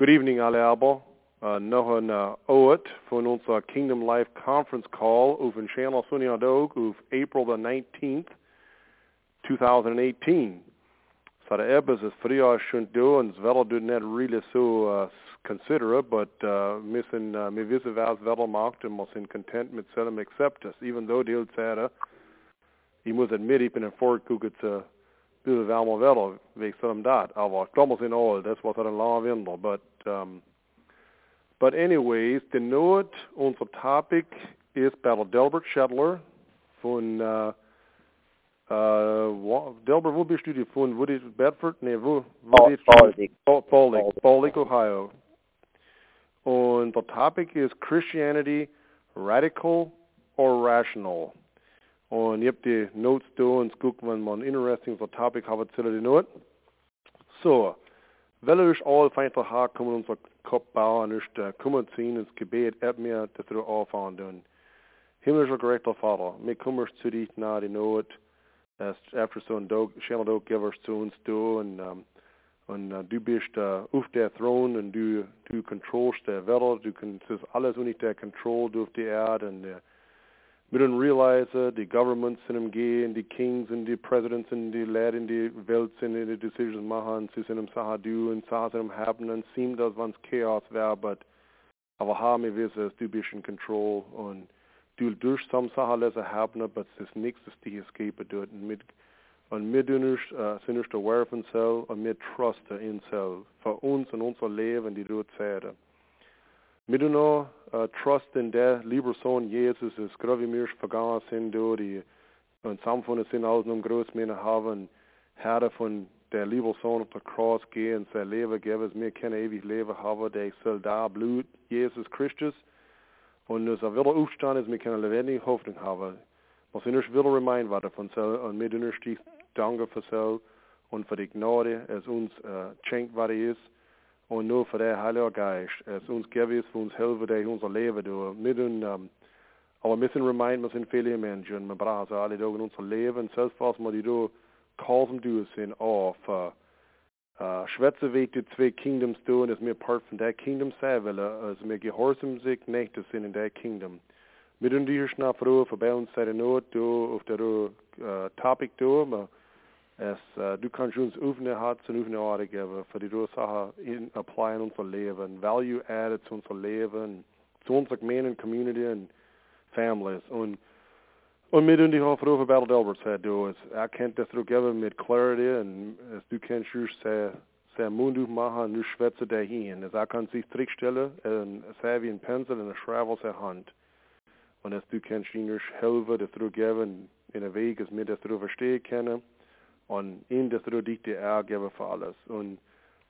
Good evening allemaal. Uh, nog een uh, oud van onze Kingdom Life Conference call over channel Sunyadog of April the 19th, 2018. Så det er is fria shunt do and zvel do net really so uh, consider but uh, missen uh, me visse vals vel macht and mos in content mit accept us, even though deelt zera, I muss admit ich bin en fort guget uh, du väl må väl visa dem dat. Jag var klommas in all, that's what er lang vinter, but um, but anyways, the note unser topic is by Delbert Schedler von uh, uh, Delbert, wo bist du von? Wo ist Bedford? Nee, wo? wo bist du? Baltic, Baltic, Ohio. Und the topic is Christianity radical or rational. Und ich habe die Notes da und gucken, wenn man interesting so Topic haben, zähle die Note. So, weil ich all feindlich haben, kommen unser Kopf bauen, nicht uh, kommen ziehen ins Gebet, ab mir, dass wir aufhauen tun. Himmlischer gerechter Vater, mir kommst zu dich nahe die Not, erst efter so ein Dog, schämmer Dog gibst zu uns du und, um, und uh, du bist uh, auf der Thron und du, du controlst der Welt, du kannst alles unter der Control auf die Erde und uh, we don't realize uh, the governments in them gay and the kings and the presidents and the lad and the welts and the decisions machen, sie sind im Sache du und Sachen im Happen seemed as once chaos wäre, but aber haben wir wissen, du bist in control und du durch some Sachen lassen ist nichts, das die escape dort und mit und wir tun nicht, uh, sind nicht aware von self und wir trusten in self für uns und unser Leben, die dort zählen. Wir tun auch trust in der lieber Sohn Jesus ist, gerade wie wir vergangen sind, du, die und Samfunde sind aus einem Großmänner haben, Herr von der lieber Sohn auf der Kreuz gehen, sein Leben geben, wir können ewig Leben haben, der soll da Blut Jesus Christus. Und es er wieder aufstehen ist, wir können lebendige Hoffnung haben. Was ich nicht wieder remind war von und wir tun nicht danke für sel und für die Gnade, es uns uh, schenkt, was ist und nur für den Heiligen Geist, es uns gewiss, für uns helfen, der unser Leben durch. Wir tun, um, aber wir müssen reminden, wir sind viele Menschen, wir brauchen alle Tage in unser Leben, selbst was wir die do kaufen sind auf, uh, uh, wie die zwei Kingdoms tun, dass wir part von der Kingdom sein wollen, also wir gehorsam sich nicht sind in der Kingdom. Wir tun die schnell froh, für bei uns sei der Not, du, auf der uh, Topic du, Es, uh, du kannst uns offene Herz und offene Ohren geben, für die du Sachen in apply in unser Leben, Value added zu unser Leben, zu unserer Gemeinde, Community und Families. Und, und mit und hoffe, für Battle Delbert sagt, du, es erkennt das du geben mit Clarity und es, du kannst just sehr, sehr Mund aufmachen und du schwätze dahin. Es er kann sich zurückstellen, und es wie ein Pencil und Hand. Und es du kannst ihnen helfen, das du geben in der Weg, es mir das du verstehen können und in das die er geben für alles. Und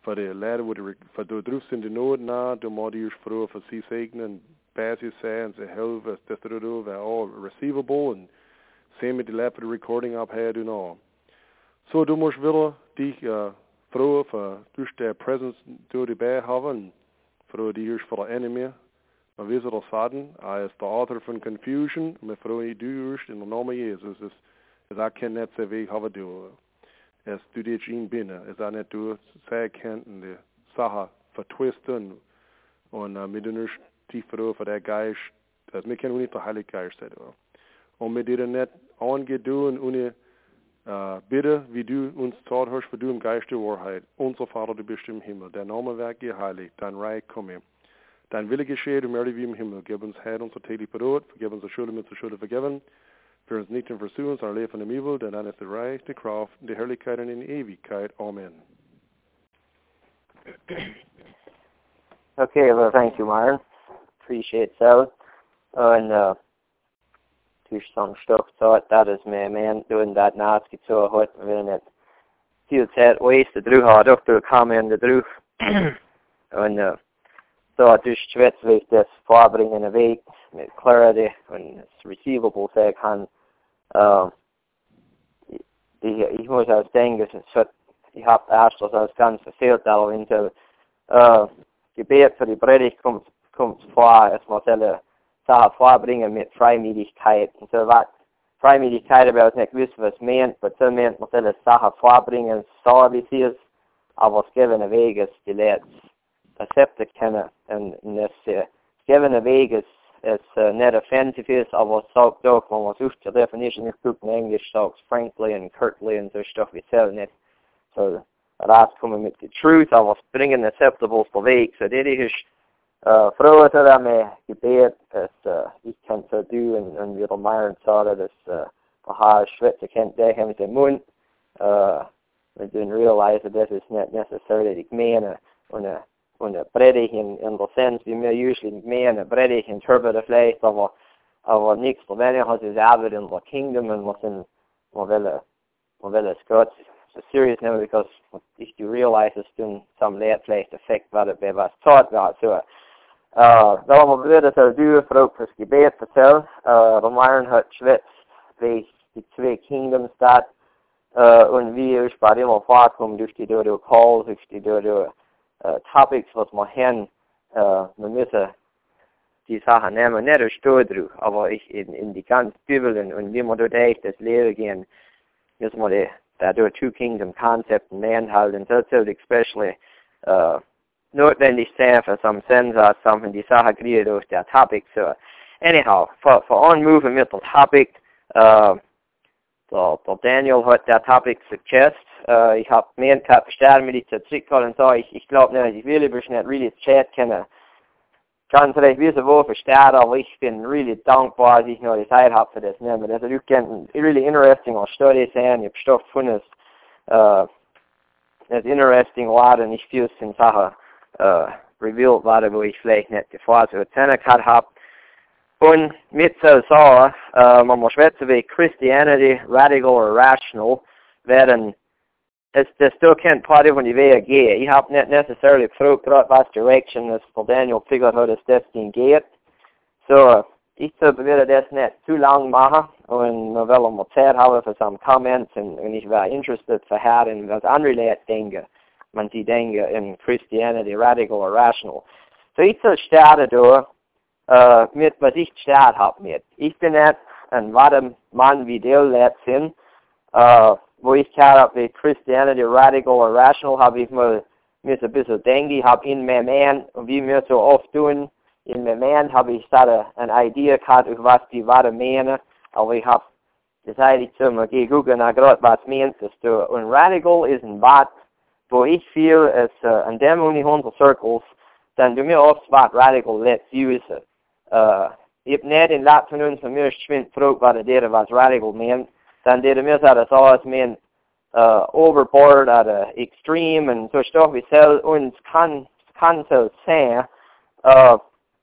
für die Lehrer, wo die, für die drauf sind die Not nah, du musst dich froh für sie segnen, Basis sein, und sie helfen, dass du wäre all receivable und sehen mit die Lehrer für die Recording abher, du know. So, du musst wieder dich uh, froh für durch der Präsenz du die bei haben, froh die für der Enemy. Man weiß das sagen, er ist der Author von Confusion, und wir froh du in der Name Jesus, ist, ist er kennt nicht sehr wie haben du es studiert ihn binnen. Es ist du sehr die Sache vertwisten und uh, mit uns tiefer für der Geist, das wir kennen nicht der Heilige Geist sein. Und mit dir nicht angeduen und uh, bitte, wie du uns tat hast, für du im Geist der Wahrheit. Unser Vater, du bist im Himmel, dein Name wird geheiligt, dein Reich komme. Dein Wille geschehe, du wie im Himmel. Gib uns Herr unser täglich Brot, vergib uns die Schuld mit der Schuld vergeben, für uns nicht in sondern lebe von dem denn dann ist der Reich, die Kraft, die Herrlichkeit und in Ewigkeit. Amen. Okay, well, thank you, Myron. Appreciate so. And, uh, tush som stoff thought that is med man doing that naski så hot when it feels that waste the drew har doktor kom in the drew and uh så att du svetsvis dess förbringen av väg med clarity and it's receivable så kan Uh, ich, ich muss auch denken, ich habe erst das ganze Fehlteil in der uh, Gebet für die Predigt kommt, kommt vor, es muss alle Sachen vorbringen mit Freimütigkeit. Und so was Freimütigkeit, aber ich nicht wissen, was es meint, aber so meint man alle Sachen vorbringen, so wie sie ist, aber es gibt Weg, es die Leute accepte kennen en nes skevene veges es uh, net offensive. Is aber sagt doch man was sucht der definition is book in English talks frankly and curtly and so stuff we tell net so ras kommen mit the truth. Aber bringen acceptable på väg så det är uh, till dem med gebet att uh, ich kan så du en vi de mer sa det uh, på svett kan det hem till mun uh, we didn't realize that this is not necessarily mena och und der Predigt in, in der Sens, wie wir usually mehr eine Predigt interpreten vielleicht, aber, aber nichts. Der Welt hat es aber in der Kingdom und was in, will, man will es Gott, so serious now because if you realize it's doing some late vielleicht effekt vad det was taught var så uh, då har man blivit att du för upp för gebet förtäll uh, de iron hut schwitz vi die zwei kingdoms dat uh, und wie ich bei dem auf Fahrtum durch die Dörre calls durch die uh, topics wat man hen uh, man müsse die Sache nehmen net stodru, aber ich in, in die ganz Bibeln und wie man dort echt das Leben gehen, muss man die, da dort two kingdom concept man halten, so especially uh, notwendig sein für some Sensor, something die Sache kriege durch der Topic. So anyhow, for, for on moving mit der Topic, uh, der, der Daniel hat der Topic suggest, uh, ich habe mehr gehabt, bestellen mir die zurückkommen und so, ich, ich glaube nicht, ich will über nicht really chat kennen. Kann vielleicht wissen, wo verstehen, aber ich bin really dankbar, dass ich noch die Zeit habe für das nehmen. Also du kannst really interesting on study sein, ich habe Stoff gefunden, uh, es interesting war und ich viel in Sachen uh, revealed war, wo ich vielleicht nicht gefragt habe, gehabt habe. Und mit so so, uh, man muss schwätzen wie Christianity, radical or rational, werden es det still can't party when you väg ge. Jag necessarily fruktrat vars direction as for Daniel figured how this destiny geht. Så ich probiere das nicht zu lang machen und man will mal Zeit haben für some comments und, und ich wäre interested für hören, was andere denken. Man die denken in Christianity radical or rational. So ich soll starten durch uh, mit was ich gestartet habe mit. Ich bin nicht ein wahrer Mann wie der letzten. Uh, ich klar wie Christianity radical or rational habe ich mal mir so ein bisschen denke, habe in meinem Mann, und wie wir so oft tun, in meinem Mann habe ich da eine Idee gehabt, was die wahre meinen, aber ich habe decided zu mir, okay, gucken nach gerade, was meint das du. Und radical ist ein Wort, wo ich viel, es, uh, an dem in unsere Circles, dann du mir oft was radical let's use. Uh, ich habe nicht in Latin von uns, mir schwindt zurück, was der was radical meint, dan did mis at us all men uh overboard at a extreme and so stuff vi sel uns kan kan så säga uh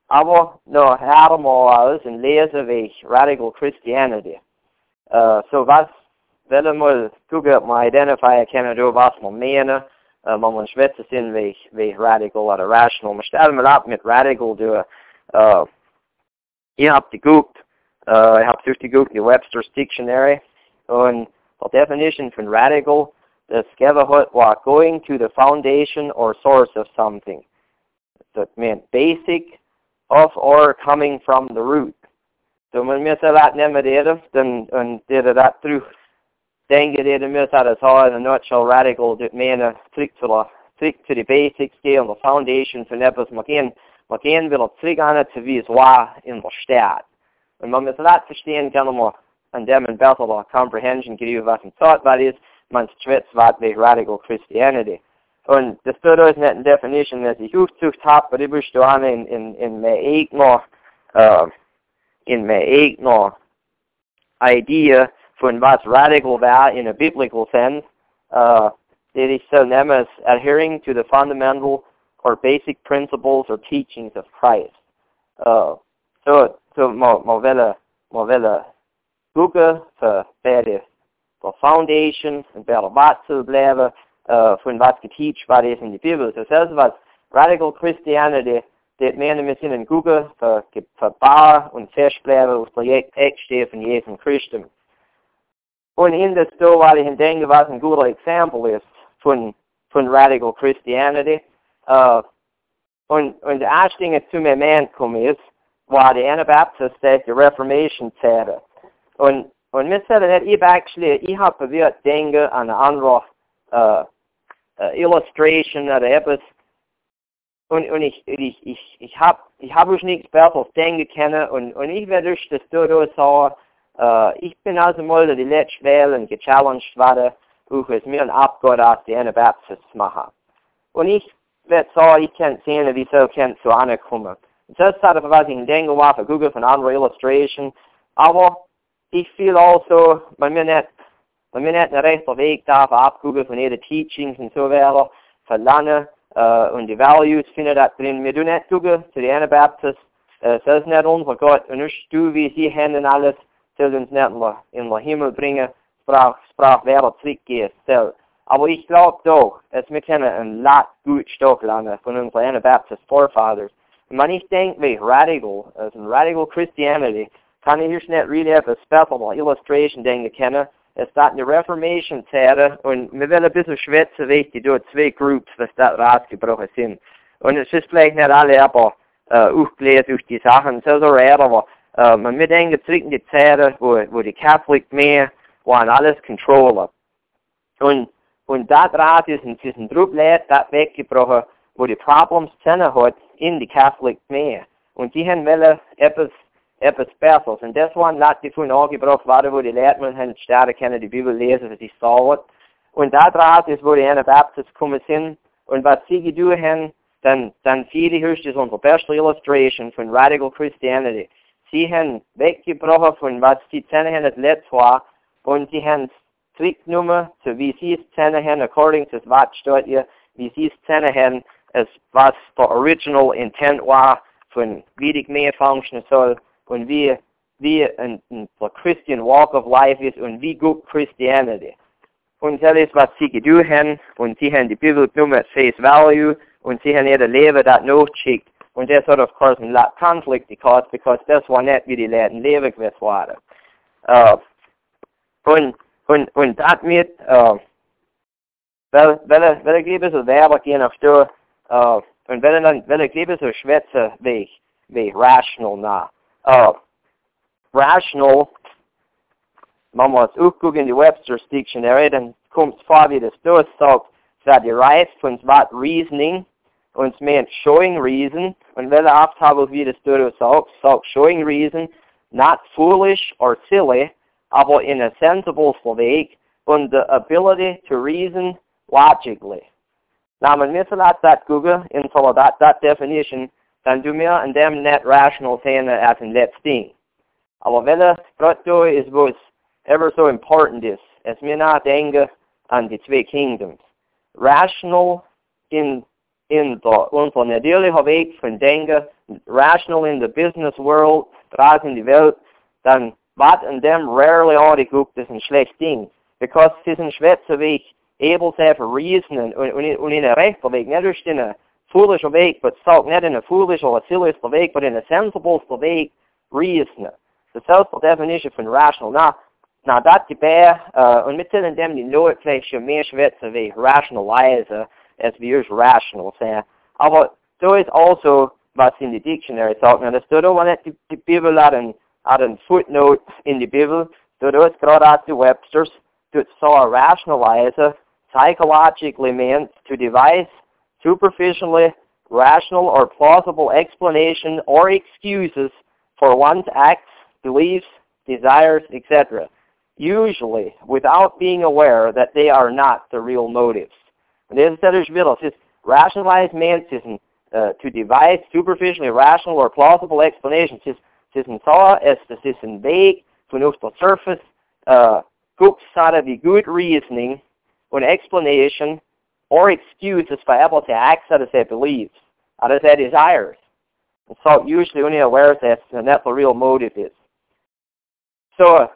aber no härmal and leser vi radical Christianity. Uh so was väl mal gucka my identify kan do was man menar uh, man man schwätze sin vi vi radical eller rational. Man ställer mig upp med radical do uh jag har geguckt uh jag har försökt geguckt i Webster's dictionary on the definition from radical, the skevahut wa going to the foundation or source of something. So it meant basic of or coming from the root. So when vi ser att nämna det, den, den, det är det through dengue det mer att ha in a nutshell radical det menar tryck till tryck to the basic scale, the foundation för näbbas man kan man kan vill trycka annat till vis wa in the stad. Und man mit det förstehen kan man an in Bethel comprehension give was in thought that is man stretch wat the radical Christianity. Und das tut uns nicht in definition, dass ich aufzucht habe, aber ich möchte an in, in, in mir eigene, uh, in mir eigene Idee von was radical war in a biblical sense, uh, that ich so nehme as adhering to the fundamental or basic principles or teachings of Christ. Uh, so, so, man, man will, man will Google för bättre for foundation en bättre vatsu blijven uh, från vad ska teach vad det är i Bibeln. Så selbst was Radical Christianity det menar med sin Google för, för bar und fest bleiben och för äkta från Jesus Kristus. Und in das då var det en denke was en god exempel ist von, von Radical Christianity. Uh, und, und det Astinge zu mir man kom ist, var Anabaptist, det Reformation Zeit. Und, und mir att jag actually, jag har proberat denga an andra uh, uh, illustration eller ebbet und, und ich, ich, ich, ich habe ich hab euch nichts Besseres denken können und, und ich werde euch das dort sagen, äh, ich bin also mal die letzte Wahlen gechallenged worden, auch es mir ein Abgeordneter die Anabaptist machen. Und ich werde sagen, ich kann sehen, wie so kann zu ankommen. Das ist halt, was ich denke, war für Google von andere Illustration, aber ich fühle also, bei mir nicht, bei mir nicht ein rechter Weg da, für abgoogeln von jeder Teachings und so weiter, verlangen, uh, und die Values vinden dat erin. Wir tun nicht toegen zu den Anabaptisten. Uh, das ist nicht unser Gott. Und nicht du, wie sie haben alles, soll uns nicht in, den Himmel bringen. Sprach, sprach wer zurückgeht. Aber ich glaube doch, dass wir können ein Lot gut Stock lernen von unseren Anabaptist Forefathers. Und wenn ich denke, wie radical, also radical Christianity, hier nicht really etwas special Illustration denken können, es dat eine Reformation Zeit und wir wollen ein bisschen schwätzen, wie die dort zwei Groups, was da rausgebrochen sind. Und es ist vielleicht nicht alle aber äh, aufgelesen durch die Sachen, so so rare, aber äh, wir denken zurück in die Zeit, wo, wo die Catholic mehr waren alles Controller. Und, und da draus ist ein, ist ein Druckleid, das weggebrochen, wo die Problems hat in die Catholic mehr. Und die haben wollen etwas Besseres. Und das waren Leute, die von angebracht waren, wo die Leute haben starten können, die Bibel lesen, was ich sage. Und da draus ist, wo die Anabaptisten gekommen sind. Und was sie getan haben, dann, dann viele höchstens unsere beste Illustration von Radical Christianity. Sie haben weggebrochen von was die Zähne haben, das letzte war, und sie haben zurückgenommen, so wie sie es Zähne haben, according to Wort steht hier, wie sie es Zähne haben, als was der original intent war, von wie die mehr funktionieren soll, und wie, wie ein Christian Walk of Life ist und wie gut Christianity. Und das ist, was sie getan haben, und sie haben die Bibel genommen at face value, und sie haben ihr Leben das nachgeschickt. Und das hat, of course, ein lot Konflikt gekostet, because das war nicht, wie die Leute leben gewesen waren. Uh, und, und, und damit, uh, weil, weil, weil ich liebe so Werbe gehen auf der, uh, und weil, weil liebe so schwätze, wie, wie rational nach uh, rational, auch in die Webster's Dictionary, wie das dort sagt, that derives von Wort reasoning, und meint showing reason, und welche Aufteilung wie das dort sagt, showing reason, not foolish or silly, aber in a sensible Weg, und the ability to reason logically. Now, man müssen das that Google in that, that definition dann du mir an dem net rational sehen als ein letztes Aber wenn es gerade ist, wo es ever so important ist, es mir nachdenke an die zwei Kingdoms. Rational in in der unser natürlicher Weg von Denken, rational in the business world, draußen in die Welt, dann was in dem rarely angeguckt ist ein schlechtes Ding. Because es ist ein schwätzer Weg, able to have reasoning und, und, und in der rechter Weg, nicht in der foolish weg, but salt not in a foolish or a silly weg, but in a sensible weg, reason. The selfsel definition von rational. Now, now dat gebär, uh, und mit dem die schon mehr schwätzen wie rationalize, as wir es rational sagen. Aber da ist also, was in die Dictionary sagt, und das tut auch nicht die, die Bibel hat ein, hat Footnote in die Bibel, da ist gerade aus die Websters, das so rationalize, psychologically meant to devise superficially rational or plausible explanation or excuses for one's acts, beliefs, desires, etc., usually without being aware that they are not the real motives. Deze is middels is rationalized man uh, to devise superficially rational or plausible explanations. Is is een taal is this is een vague vanaf the surface uh, goed staat wie good reasoning, an explanation or excuses for able to of their beliefs, of their desires. And so usually only aware that and that's the real motive is. So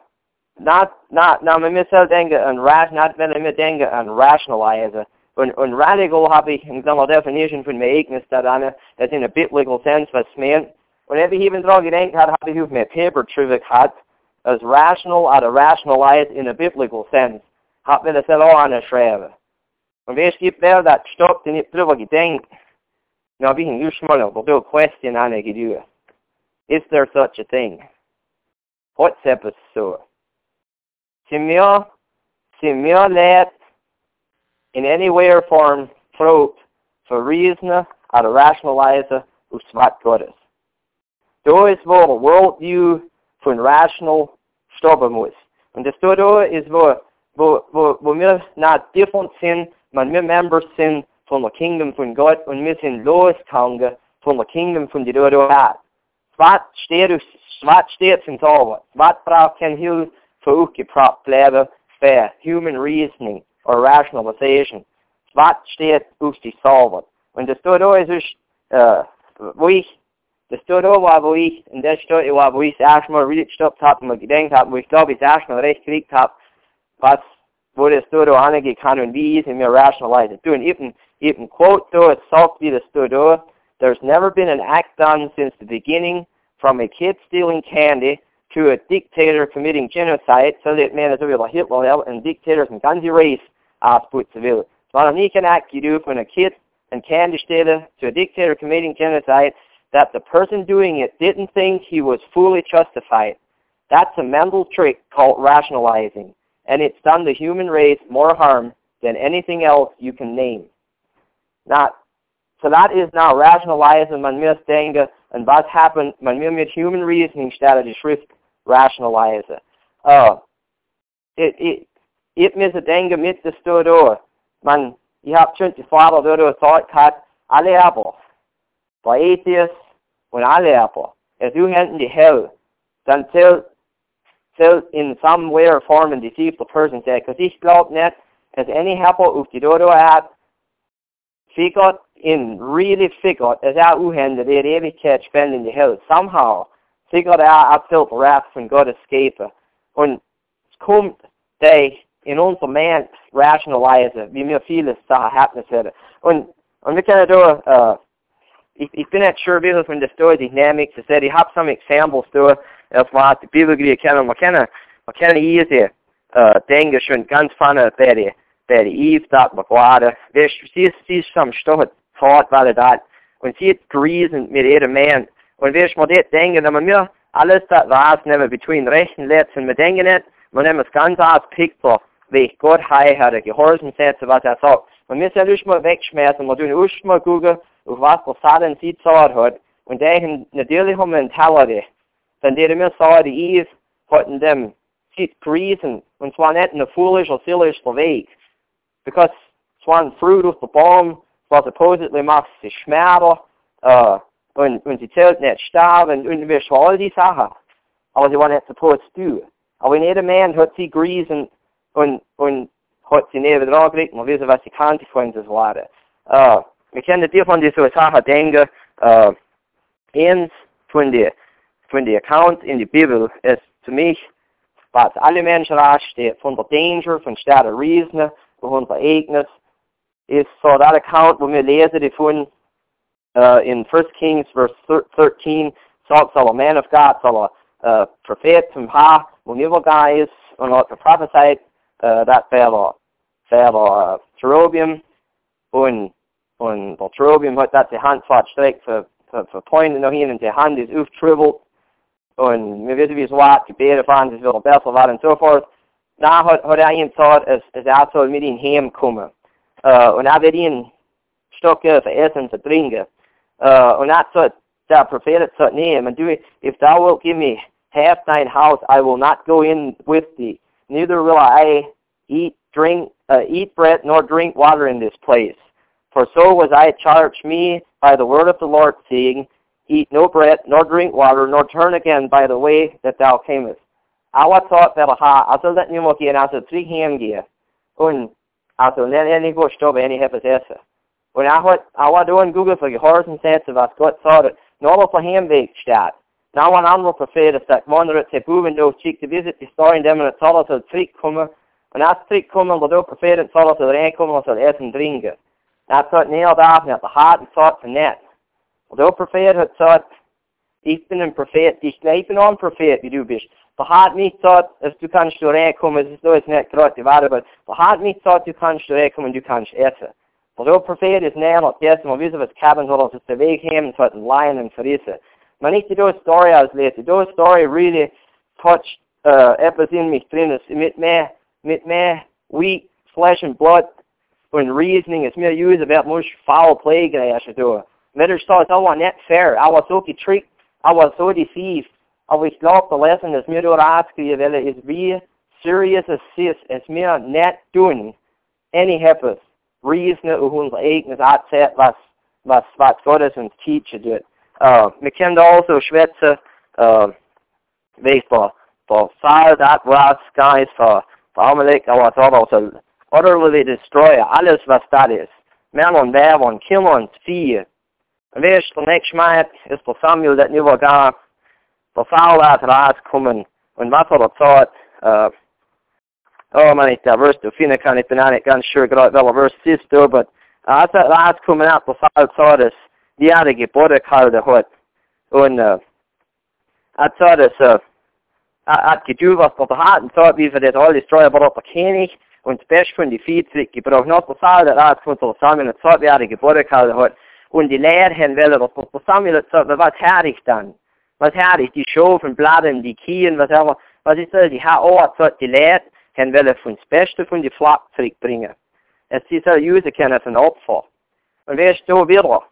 not not now med misal denga and rat not wenn med denga and rationalize und und radical habe ich in der definition von meekness da dann das in a biblical sense was meant whenever he even dran gedenkt hat habe ich auf mir paper trivia hat as rational of rationalize in a biblical sense hat mir das auch anschreiben Und wer gibt wer dat stoppt en niet drüber gedenkt, nou wie een uur op de question aan ik geduur. Is there such a thing? What's episode? so? Si mir, si mir let in any way or form fruit for reason at rationalize hos wat Gottes. Da ist vår worldview von rational stoppen muss. Und das da ist, wo, wo, wo, wo wir not different sind, man wir Members sind von der Kingdom von Gott und wir sind losgegangen von der Kingdom von die da hat. Was steht, was steht in Sauber? Was braucht kein Hilfe für euch gebraucht bleiben für Human Reasoning or Rationalization? Was steht aus die Sauber? Und das da ist, uh, we de stod over hvor I, en der stod jo hvor I erstmal richtig stopp hab und gedenkt hab, wo ich glaube ich erstmal recht gekriegt hab, was wo der stod over ange kann und wie ist mir rationalize it. Doing even even quote though it sagt wie der stod there's never been an act done since the beginning from a kid stealing candy to a dictator committing genocide, so that man is over Hitler and dictators and will. Es war noch nie kein Act gedu von a kid and candy stealer to a dictator committing genocide that the person doing it didn't think he was fully justified. That's a mental trick called rationalizing, and it's done the human race more harm than anything else you can name. Now, so that is now rationalizing man mir denke and was happened man mir mit human reasoning statt die Schrift rationalize. Uh, it, it, it denke mit der Stodor, man ich habe schon die Vater dort gesagt hat, alle aber, bei Atheist und alle if you in the hell, dann tell, tell in some way or form and deceive the person said, because ich glaube nicht, dass any Helfer auf die Dodo hat, figert in really figert, dass er uhände der Ewigkeit spenden in die Hell. Somehow figert er, er the wrath von Gott escape. Und es kommt, der in unser Mensch rationalise, wie mir vieles da Ergebnis hätte. Und, und wir können da, äh, ich, ich bin nicht sure, wie von der Story Dynamics, sage, ich habe some examples da, als man die Bibel kennen, man kann, man kann easy, äh, denken schon ganz vorne bei der, bei der Eve, da, man gerade, weißt, sie ist, sie ist some Story, fort, weil da, und sie hat Griesen mit jedem Mann, und weißt, man das denken, wenn man mir alles das was nehmen, between rechten Letzten, wir denken nicht, man nimmt das ganz als Picture, wie Gott hei hat er gehorsam setzen, was er sagt. Man muss ja nicht mal wegschmeißen, man tun erst mal gucken, auf was der Satan sie gesagt hat. Und der hat natürlich eine Mentality. Wenn der mir sagt, die Eve hat in dem sieht Griesen, und zwar in a foolish or sillish Weg. Because es war ein Fruit auf der Baum, was supposedly macht sie schmerzen, uh, und, und sie zählt nicht sterben, und wir schon all die Sachen. Aber sie war nicht supposed to. Aber in jeder Mann hat sie Griesen, und, und hat sie neben dran gelegt, man wissen, was die Konsequenzen waren. Uh, wir können dir von dieser Sache denken, uh, eins von der, von der Account in der Bibel ist für mich, was alle Menschen steht, von der Danger, von statt der Riesen, von der Ereignis, ist so der Account, wo wir lesen davon, uh, in 1 Kings verse 13, sagt, soll a man of God, soll a uh, Prophet vom Haar, wo mir ist, und hat prophesied, uh, dat fäller fäller uh, Jeroboam und und der Jeroboam hat dat die Hand zwar streckt für für, für Pointen noch hin und die Hand ist auftribbelt und wir wissen wie es war, Beere fahren, es wird besser war und so fort. Da hat, hat er ihm gesagt, es, es er soll mit ihm heimkommen. Uh, und er wird ihn Stocke für Essen, für Trinken. Uh, und er sagt, der Prophet sagt, nee, man it, if thou wilt give me half thine house, I will not go in with thee neither will I eat drink uh, eat bread nor drink water in this place. For so was I charged me by the word of the Lord, saying, Eat no bread, nor drink water, nor turn again by the way that thou camest. Alla thought that ha, also let nu gehen, also three hemgehe. Und also wo stoppe, any hefes esse. Und er hat, er war da in Google für Gehorsen setzen, was Gott sagt, nur auf der Heimweg steht. Nou een ander profeet is dat wanneer het zijn boeven door chiek te visit, die story in dem en het zal als het terugkomen. En als het terugkomen, dan door profeet het zal als het erin komen, als het eten drinken. Dat soort neer daar, met de hart en soort van net. der Prophet hat gesagt, ich bin ein Prophet, ich, ne, ich bin ein Prophet, wie du bist. Behaart mich dort, dass du kannst du reinkommen, es ist nur jetzt nicht gerade die Wahrheit, aber behaart mich dort, du kannst du reinkommen, du kannst essen. Weil der Prophet ist näher noch dessen, man wissen, was Kaben soll, dass es der Weg haben, es wird ein Lion und verrissen. Man nicht die Story auslesen, die Story really touched uh, etwas in mich drin, das mit mehr, mit mehr weak flesh and blood und reasoning, es mir use about much foul play, gleich, ich tue. Midders thought, I was not fair. I was so tricked. I was so deceived. Og ich glaube, der Lesson ist mir rausgegeben, weil es serious as sis, es mir net doen. Any helpers. Reason och uns eigenes Art was, was, was Gottes uns teacher tut. Uh, wir können also schwätzen, uh, weißt for fire that was guys, for, for Amalek, I was also utterly destroy alles was das ist. Melon, Bärbon, Kimmon, Vieh. Und wer Wees de nek is de Samuel dat nu wel daar. De Saul laat raad komen. En wat er dat zat. Äh, oh man, ik daar vers de kan ik ben ik ganz sure gerade wel vers is door, but als er dat raad komen uit de Saul zat is. Die had ik geboren kalde hot. En uh, at zat äh, is uh, äh, at gedu was er dat hat en zat wie wir das alles treu aber op kenig. Und best von die Viehzeug, ich brauche noch total, der Rat kommt zu Samuel, und zwar er wäre die Gebäude gehalten Und die Lehrer wollen, dass der Samuel sagt, was habe ich dann? Was habe ich? Die Schofen, Bladen, die Kien, was auch, was ist das? Die haben auch gesagt, die Lehrer, kan willen van het beste van die vlak terugbrengen. Het is al juist kan als een opfer. En wees zo weer.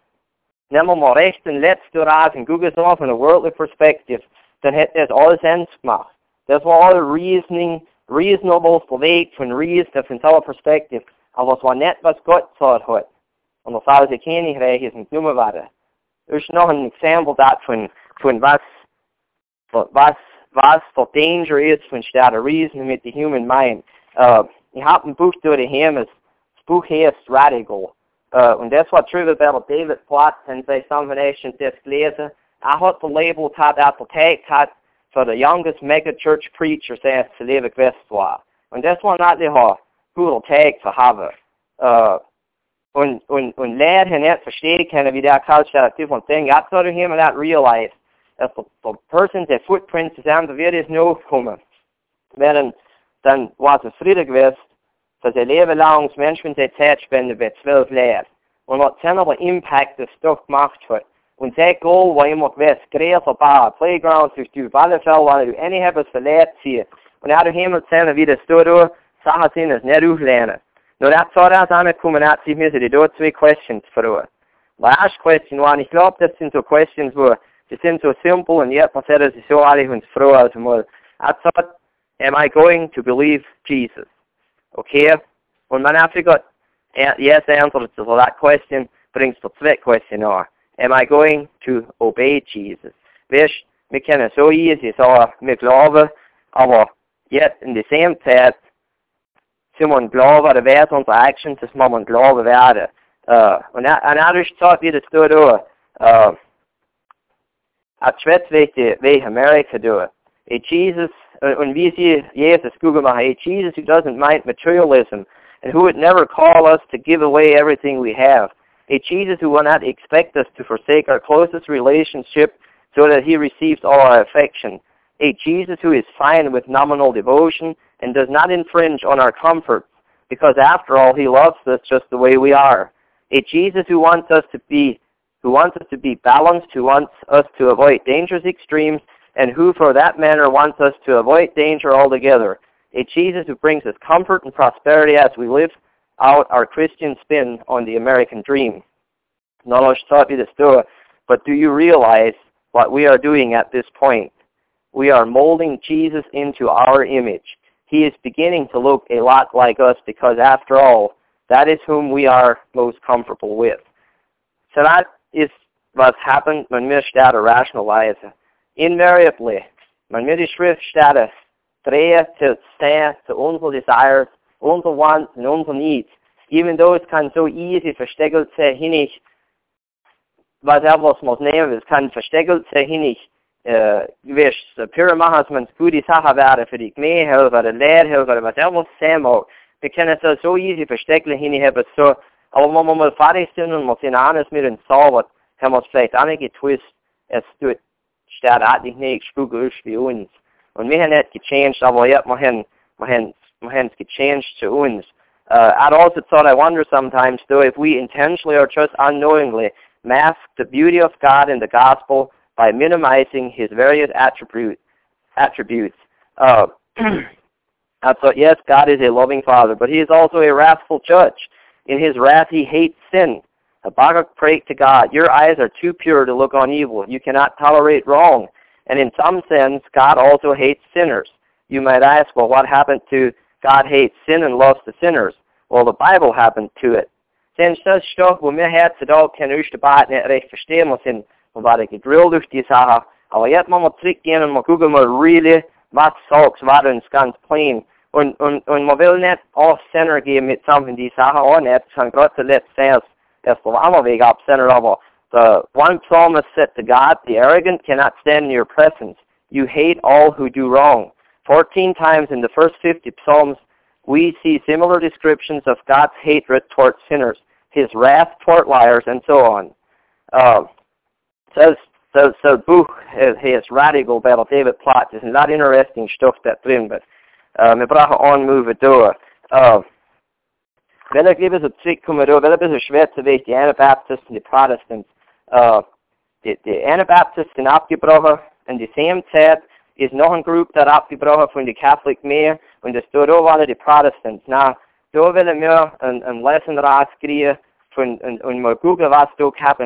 Neem maar recht en letzte raad en Google zo van een worldly perspective. Dan heeft het alles eens gemaakt. Dat was alle reasoning, reasonable verweegt van reason van alle perspective. En was wat net was God zegt had. En dat zou ze kennen krijgen is niet noemen worden. Er is nog een example dat van, van was, was was for danger is when staat reason with the human mind. Uh, ich habe ein Buch durch him, das Buch heißt Radical. Uh, und das war true about David Platt in seiner Combination das gelesen. Er hat das Label hat appliziert hat für the youngest mega church preacher zu leben gewesen war. Und das war nicht der guter Tag zu haben. Uh, und und und leer hin er versteht keine er, wie der kalcha typ von thing got to him and that realize that the, the person the footprints is the wird is no kommen. Werden dann war er es friedig gewesen dass er lebe langs mensch zeit spende wird zwölf leer. Und what terrible impact the stuff macht hat und sehr goal war er ihm auch wes kreier für playgrounds durch die valenfeld war du any habits for leer hier und er hat him it's on the wird stood or sahasin is net uflehnen Nur er hat das angekommen, hat sich müssen die dort zwei Questions verloren. Die erste Question war, ich glaube, das sind so Questions, wo Sie sind so simple and yet man sagt, es ist so alle uns froh als mal. I thought, am I going to believe Jesus? Okay? Und man hat got yes answer to that question brings the zweite question auch. Am I going to obey Jesus? Weißt, wir können so easy sagen, wir glauben, aber jetzt in der same Zeit sind wir glauben, der Wert unserer Actions, dass wir glauben werden. Uh, und dadurch sagt, wie das dort auch, uh, at Schwetzwege wie America do it. A Jesus, und wie sie Jesus machen, a Jesus who doesn't mind materialism and who would never call us to give away everything we have. A Jesus who will not expect us to forsake our closest relationship so that he receives all our affection. A Jesus who is fine with nominal devotion and does not infringe on our comforts because after all he loves us just the way we are. A Jesus who wants us to be who wants us to be balanced, who wants us to avoid dangerous extremes, and who for that matter wants us to avoid danger altogether. A Jesus who brings us comfort and prosperity as we live out our Christian spin on the American dream. Not only taught you story, but do you realize what we are doing at this point? We are molding Jesus into our image. He is beginning to look a lot like us because after all, that is whom we are most comfortable with. So that is was happened when wir Städte rationalisieren. Invariably, when wir die Schriftstädte drehen to stand to unsere desires, unsere wants and unsere needs, even though it can so easy versteckelt sein hinig, was er was muss nehmen, es kann versteckelt sein hinig, pure machen, dass man gute Sachen werden für die Gemeinde oder Lehrhelfer oder was er was sein mag. Wir können es so easy so aber wenn wir mal fertig sind und wir sind eines mit uns sauber, haben wir es vielleicht einige Twist, es tut, statt eigentlich nicht gut ist wie uns. Und wir haben nicht gechanged, aber wir haben, wir haben, wir haben es gechanged zu uns. Uh, I'd also thought I wonder sometimes, though, if we intentionally or just unknowingly mask the beauty of God in the gospel by minimizing his various attribute, attributes. Uh, thought, yes, God is a loving Father, but he is also a wrathful judge. In his wrath he hates sin. Habakkuk prayed to God, Your eyes are too pure to look on evil. You cannot tolerate wrong. And in some sense, God also hates sinners. You might ask, well, what happened to God hates sin and loves the sinners? Well, the Bible happened to it. Recht was ich gedrillt durch die Sache. Aber jetzt mal mal zurückgehen und mal gucken mal really, was sagt, was uns ganz plain. Und, und, und man will nicht auch Center geben mit something die Sache auch nicht. Schon gerade zuletzt Vers, erst auf einmal Weg ab Center, aber the one psalmist said to God, the arrogant cannot stand in your presence. You hate all who do wrong. Fourteen times in the first fifty psalms, we see similar descriptions of God's hatred towards sinners, his wrath toward liars, and so on. Uh, says so, so Buch has radical battle David Platt. It's not interesting stuff that drin, but uh, wir brauchen anmove door. Wenn ich lieber so zurückkomme, da, wenn ein bisschen schwer zu die Anabaptists und die Protestants. Uh, die, die Anabaptists sind abgebrochen, in die same Zeit ist noch ein Gruppe, der abgebrochen von den Catholic mehr, und das da waren die Protestants. Na, da will ich mir ein, ein Lesson rauskriegen von, und, und mal gucken, was da gehabt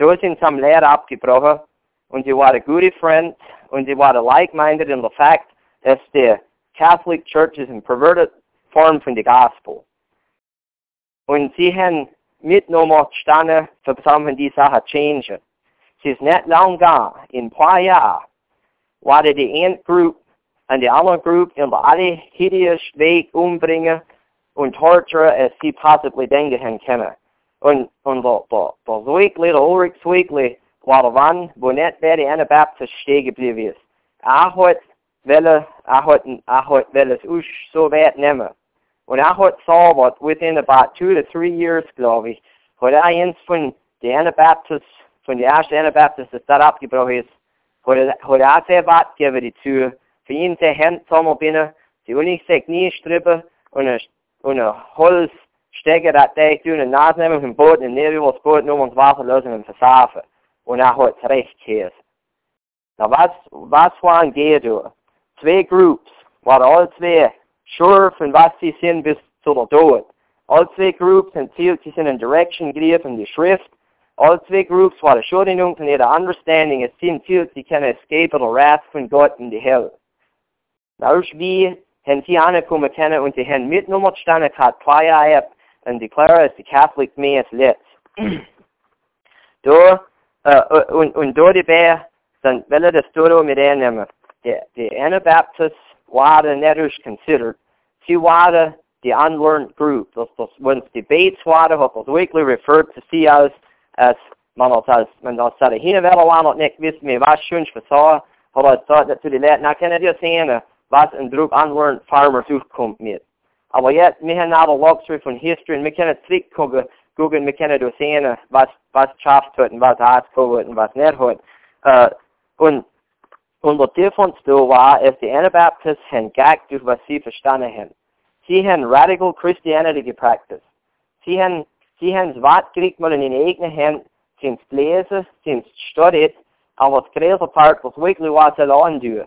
hat. Da sind some Lehrer abgebrochen, und die waren gute Freunde, und die waren like-minded in the fact, dass die Catholic Church is in perverted form von der Gospel. Und sie haben mitgenommen gestanden, zusammen die Sache change. Sie ist nicht lang gegangen, in ein paar Jahren, war die eine Gruppe und die andere Gruppe in der alle hideous Weg umbringen und torture, as sie possibly denken können. Und, und der, der, der Weekly, der Ulrich Weekly, war der Mann, wo nicht mehr die Anabaptist stehen geblieben ist. Er hat willen, er hat, er hat willen es so weit nehmen. Und er hat sauber, within about two to three years, glaube ich, hat er eins von den Anabaptists, von den ersten Anabaptists, das dort abgebrochen ist, hat er, hat er sehr weit gegeben dazu, für ihn die Hände zusammen binnen, die Uni sich nie strippen und ein, und ein Holzstecker, das der tun, eine Nase nehmen vom Boot, und neben das Boot nur ins Wasser lösen und versaufen. Und er hat recht gehört. Na was, was waren Gehrdür? Zwei Groups, waren alle zwei sure von was sie sind bis zu der Tod. Alle zwei Groups sind zielt, sie sind in Direction gegriffen, die Schrift. Alle zwei Groups waren sure genug von ihrer Understanding, es sind zielt, sie können escape der Wrath von Gott in die Hölle. Na, wie haben sie angekommen können und sie haben mitgenommen gestanden, hat zwei Jahre und declare as the Catholic Mass letzt. da, uh, und, und da dabei, dann da mit einnehmen. The, the Anabaptists waren nicht considered. Sie waren the unlearned group. Das, das, when debates waren, hat das Zwingli referred to sie als, als man als, als man als sagte, hier werden wir noch nicht wissen, mehr was schön versah, hat er gesagt zu den Leuten, na kann dir sehen, was ein Druck unlearned farmers durchkommt mit. Aber jetzt, wir haben aber Luxury von History und wir können zurückgucken, gucken, wir können durch sehen, was, was schafft hat und was hart hat und was nicht hat. Uh, und und der Difference da war, ist die Anabaptists haben gagt durch was sie verstanden haben. Sie haben Radical Christianity gepracticed. Sie haben, sie haben das Wort gekriegt mal in ihre eigenen Hände, sie haben es gelesen, sie haben es studiert, aber das größte Part, was wirklich war, allein tun.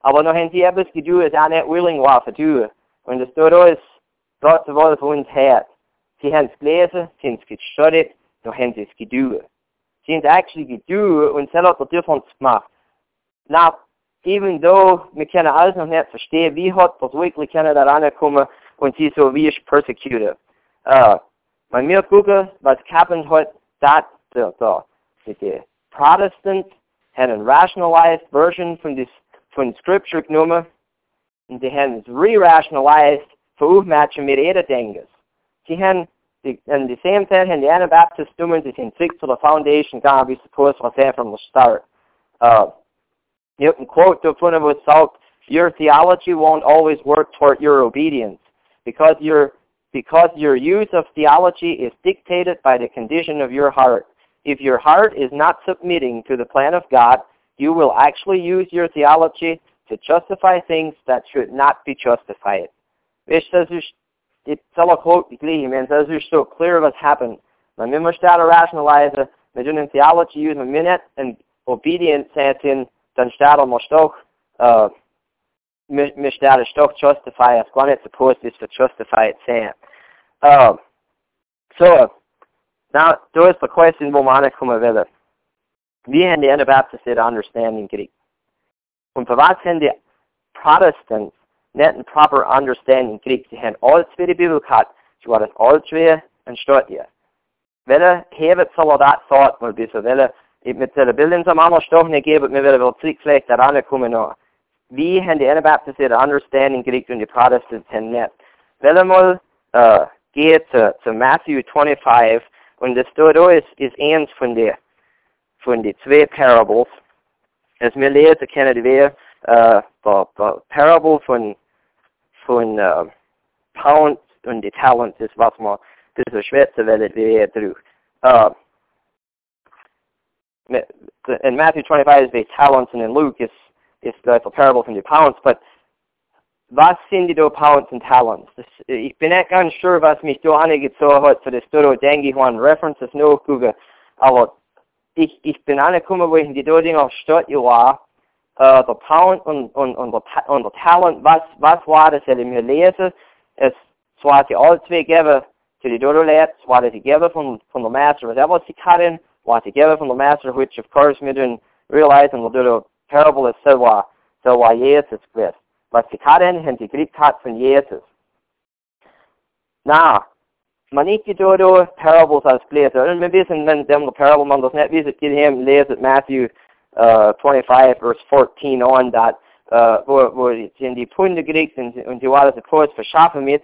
Aber noch haben sie etwas getan, das auch nicht willing war zu tun. Und das da ist, Gott wohl von uns hat. Sie haben es gelesen, sie haben es gestudiert, noch haben sie es getan. Sie haben es actually getan und sie hat der Difference gemacht. Now, even though wir können alles noch nicht verstehen, wie hat das wirklich können da rankommen und sie so wie ist persecuted. Uh, wenn wir gucken, was happened hat, that the, the, the Protestants had a rationalized version von, this, von Scripture genommen haben es re-rationalized aufmatchen mit ihrer Denkens. Sie haben die, in the same time haben die Anabaptists dummen, sie sind sick to the foundation, God, we suppose was there from the start. Uh, you can quote the point of itself, your theology won't always work toward your obedience because your because your use of theology is dictated by the condition of your heart. If your heart is not submitting to the plan of God, you will actually use your theology to justify things that should not be justified. Ist, die die gleiche, man, das ist so clear what's happened. Man, wir möchten rationalize, tun theology wir nicht in obedience in dann steht er doch, uh, steht es doch justify, es gar nicht supposed ist für justify sein. Uh, so, Nou, då är the question hvor mange kommer videre. Vi har de Anabaptist understanding Greek. Und for hvad sind die Protestants en proper understanding Greek? De har alle twee bibelkat, så var det alle twee en stort je. Welle hevet zal dat thought mal bis welle mit der Bildung som andre stoffene geben, mir wieder wel trick vielleicht daran kommen noch. Wie haben die Anabaptist understanding Greek und die Protestants haben net. Welle mal uh, zu, zu Matthew 25 und das dort ist, ist eins von den von zwei Parables. Als wir lesen, kennen wir äh, die Parable von von äh, Pound und die Talent man diese Schwätze werdet wir drüber. Uh, in Matthew 25 is the talents and in Luke is is the parable from the talents, but was sind die da Talents und Talents? Das, ich bin nicht ganz sure, was mich da angezogen hat, so das da denke ich an References nachgucken, aber ich, ich bin angekommen, wo ich in die da Dinge Stadt war, äh, der Talent und, und, und, der, und der Talent, was, was war das, wenn ich mir lese, es zwar die alle zwei geben, zu die Dodo leert, war die geben von, von der Master, was er was sie hatten, war die geben von der Master, which of course wir dann realisen, der Dodo Parable ist so war, so war Jesus gewesen. Was die hatten, haben die gekriegt hat von Jesus. Na, man ikke då då parables als leser. Und wir wissen, wenn dem parable man das nicht wisst, geht hem leset Matthew uh, 25 verse 14 on, that uh, wo, wo in die Punde gekriegt und, und die war das kurz verschaffen mit.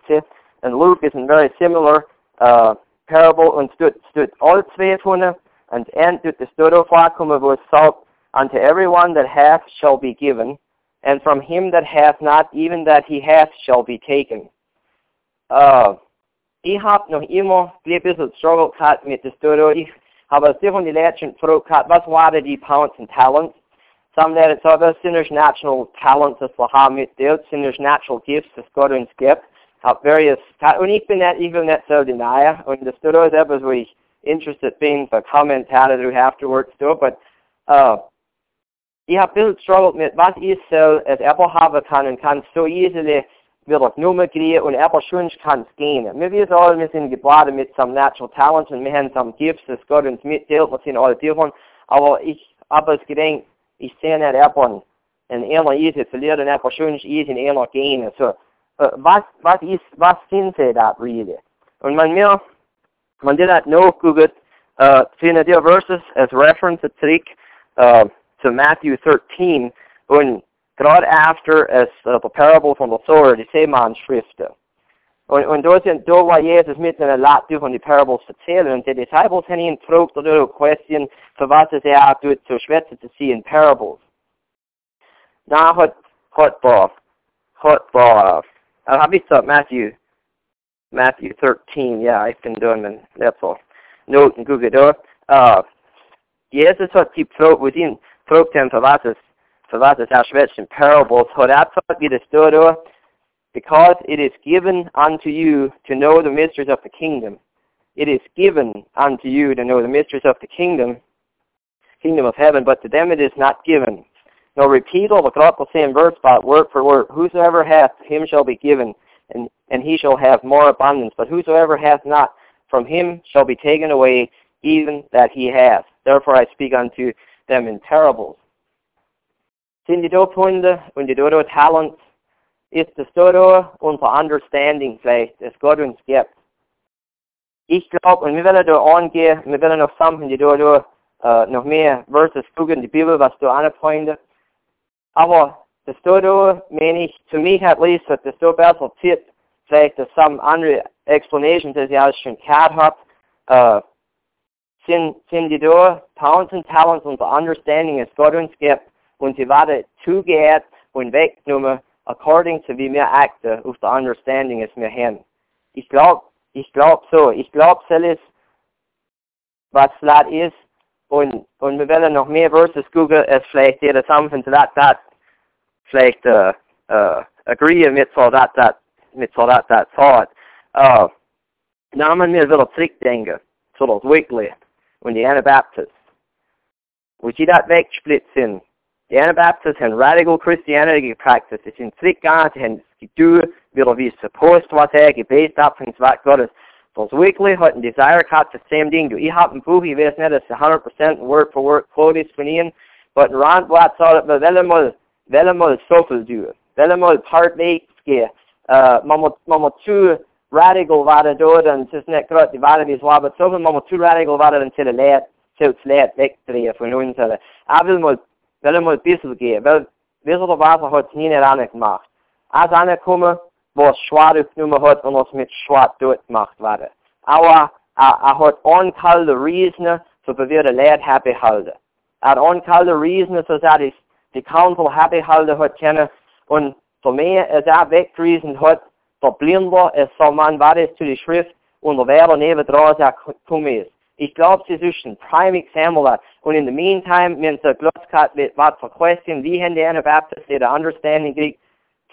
Und Luke is a very similar uh, parable und stut, stut all zwei von and end tut das dort vorkommen, wo es sagt, unto everyone that hath shall be given, and from him that hath not, even that he hath shall be taken. Uh, ich noch immer ein bisschen Struggle gehabt mit der. Ich habe sehr von den Lehrern gefragt, gehabt, was waren die Pounds and Talents? Some Leute sagen, sind es natural talents, das wir haben mit Gott, sind natural gifts, das Gott uns gibt. Habe various, und ich bin nicht, ich will nicht so denier, und das Story ist etwas, wo ich interested bin, für Kommentare darüber afterwards, so, but, uh, ich habe ein bisschen Struggle mit, was ich soll, als Apple haben kann und kann so easily wird das Nummer kriegen und aber schon kann es gehen. Wir wissen alle, wir sind geboren mit some natural talents und wir haben some gifts, das Gott uns mitteilt, wir sind alle davon. Aber ich habe es gedacht, ich sehe nicht einfach in einer Eise verlieren und einfach schon ist in einer gehen. So, was, was ist, was sind sie da really? Und wenn wir, wenn ihr das nachguckt, uh, finden die Verses as reference zurück uh, zu Matthew 13 und gerade after es uh, the parable von der Säure, die Seemannsschriften. Und, und da, sind, da war Jesus mit einer Latte von den Parables erzählen und die Disciples haben ihn gefragt oder eine Question, für was es er tut, zu schwätzen zu sehen, Parables. Na, hat, hat, hat, hat, hat, uh, habe ich gesagt, Matthew, Matthew 13, ja, ich bin da mein Laptop. Noten, gucke da. Uh, Jesus hat die gefragt, wo ihn fragt haben, für was es our schwätzt in parables, das dort, because it is given unto you to know the mysteries of the kingdom. It is given unto you to know the mysteries of the kingdom, kingdom of heaven, but to them it is not given. No repeat all the same verse, but word for word. Whosoever hath, him shall be given, and, and he shall have more abundance. But whosoever hath not, from him shall be taken away even that he hath. Therefore I speak unto them in parables. Sind die da Funde und die da Talent, ist das da unser Understanding vielleicht, das Gott uns gibt. Ich glaube, und wir werden da angehen, wir werden noch sammeln, die da uh, noch mehr Verses gucken, die Bibel, was da anfreundet. Aber das da, da, meine ich, für mich at least, hat das da besser zieht, vielleicht dass some andere explanations, as ich alles schon gehört habe, uh, sind, sind die da Talents und Talents, unser Understanding, das Gott uns gibt, und sie werden zugehört und weggenommen, according to wie wir achten, auf der Understanding, es wir haben. Ich glaube, ich glaube so, ich glaube, es was das ist, und, und wir werden noch mehr Verses googeln, es vielleicht jeder something to that, that, vielleicht, uh, uh, agree mit so that, that, mit so that, that thought. Uh, namen wir wieder zurückdenken, zu das Weekly und die Anabaptists. Wo sie das wegsplitt the Anabaptists and radical Christianity practice sin tryggande till hennes du vill vi supposed to vara based up från vad Gott Zoals Zwingli hat een desire gaat the same ding. I heb een boek, je weet net, dat is 100% word for word quote is van Ian, but in Randblad zal het wel eenmaal, wel eenmaal zoveel doen. Wel eenmaal part meegeven. Uh, man moet, man moet too radical waren door, en het is net groot, die waren die zwaar, but zoveel man moet too radical waren en til het leid, til het leid wegdreven voor ons. Ik wil maar, wel eenmaal bissel geven. Wel, wissel de water hat nie net angemacht. Als angekommen, was schwaar opgenomen hat und was mit schwaar gemacht wurde. Aber er, er hat onkalde Riesene, so wir de leid happy halten. Er hat onkalde Riesene, so dass er die Council happy halten hat kennen und so mehr als er weggewiesen hat, so blind war, es so man war es zu der Schrift und der neben dran, er gekommen ist. Ich glaube, sie ist ein prime example Und in the meantime, sie Glotskart wird, was für question, wie haben die Anabaptists ihre understanding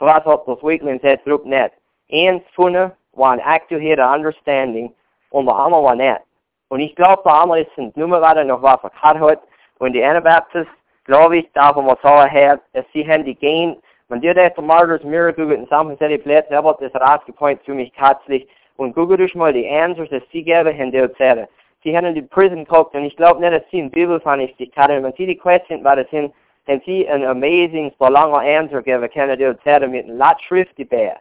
was hat das Zwingli set through net. Eins von war ein aktuelle understanding und der andere war nicht. Und ich glaube, der andere ist nur weiter noch was verkehrt hat. Und die Anabaptists, glaube ich, davon was auch hat, dass sie haben die Gain, man dir das Martyrs Miracle in Sachen City Plätze, aber das rausgepoint für mich herzlich. Und gucke durch mal die Answers, dass sie geben, haben die erzählen. In die Prison geguckt und ich glaube nicht, dass sie in Bibel fand ich die Karte. Wenn sie die Question war das hin, sie ein amazing, so langer Answer gegeben, können die erzählen mit einem Lot Schrift dabei.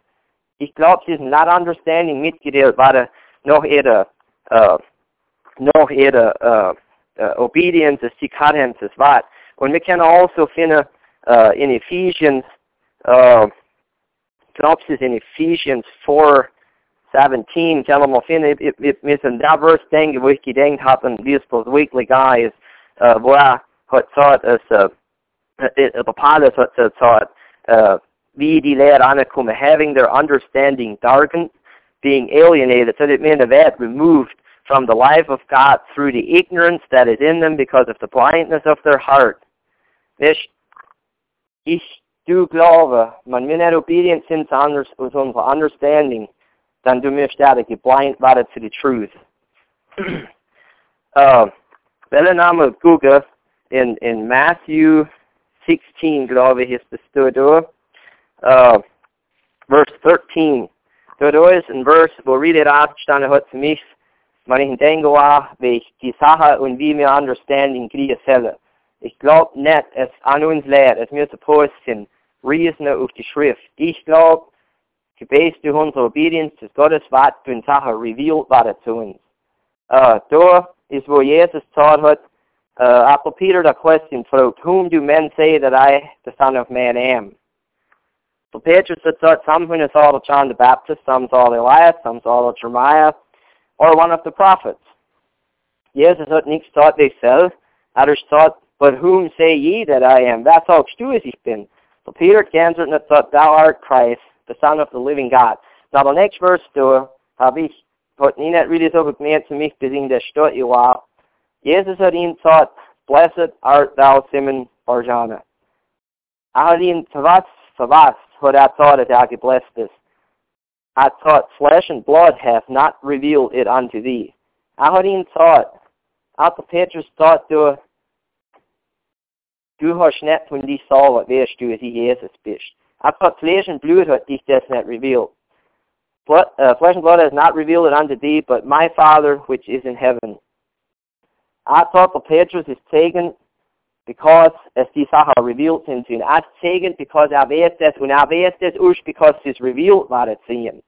Ich glaube, sie ist ein Lot Understanding mitgedeelt, war noch ihre, uh, noch ihre uh, uh, Obedience, sie hatten, das war. Und wir können also finden, uh, in Ephesians, uh, ich glaube, ist in Ephesians 4, 17 kan man finna med diverse tänker wo ich gedenkt habe Gospels Weekly Guys, uh, wo er hat sagt, dass uh, der Paulus hat gesagt, wie die Lehre ankommen, having their understanding darkened, being alienated, so that men of that removed from the life of God through the ignorance that is in them because of the blindness of their heart. Ich, ich du glaube, man will nicht obedient sind zu understanding, dann du wirst da blind waren to the truth. uh, welche Name Google in, in Matthew 16, glaube ich, ist das da. Uh, verse 13. Da, da ist ein Vers, wo redet aufgestanden hat für mich, wenn ich denke, wie ich die Sache und wie wir Understanding kriegen sollen. Ich glaube nicht, es an uns lehrt, es mir supposed sind, Riesen auf die Schrift. Ich glaube, durch unsere Obedience des Gottes Wort in Sachen revealed wurde zu uns. Uh, da wo Jesus gesagt hat, uh, Peter the question fragt, whom do men say that I, the Son of Man, am? So Petrus had said, some who thought John the Baptist, some thought Elias, some thought Jeremiah, or one of the prophets. Jesus hat nichts gesagt, they said, er hat but whom say ye that I am? Wer sagst du, es ich bin? So Peter answered and said, thou art Christ, the Son of the living God. Now the next verse då habe ich heute nicht really so gemerkt für mich, in der Stadt ich war. Jesus hat ihn gesagt, Blessed art thou Simon Barjona. Er hat ihn für was, für was hat er gesagt, dass er geblessed ist. Er thought flesh and blood hath not revealed it unto thee. Er hat ihn gesagt, Apostel Petrus sagt, du, du hast nicht von dir selber, weißt du, wie Jesus bist. I thought flesh and blood hat dich das not revealed. Blood, uh, flesh and blood has not revealed it unto thee, but my Father which is in heaven. I thought the Petrus is taken because es die Sache revealed ihm. Er ist taken because er weiß das und er weiß das erst because es revealed war zu ihm.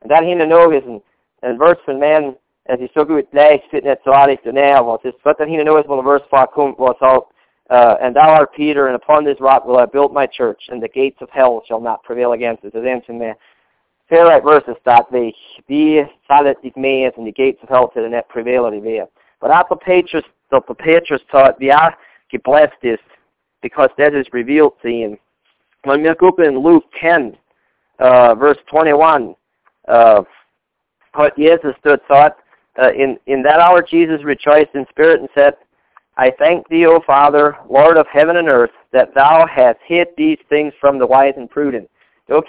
Und dann hinten noch ist ein, ein Vers von man, es ist so gut gleich, es wird nicht so alles zu näher, was ist, was dann hinten noch ist, wo ein Vers vorkommt, was auch uh, and thou art Peter, and upon this rock will I build my church, and the gates of hell shall not prevail against it. Das ist in der Fairlight verses that they be solid dich mehr, and the gates of hell shall not prevail against But after Petrus, the Petrus taught, wie er geblessed ist, because that is revealed to him. When we look in Luke 10, uh, verse 21, uh, what Jesus stood thought, uh, in, in that hour Jesus rejoiced in spirit and said, I thank thee, O Father, Lord of heaven and earth, that thou hast hid these things from the wise and prudent. Thou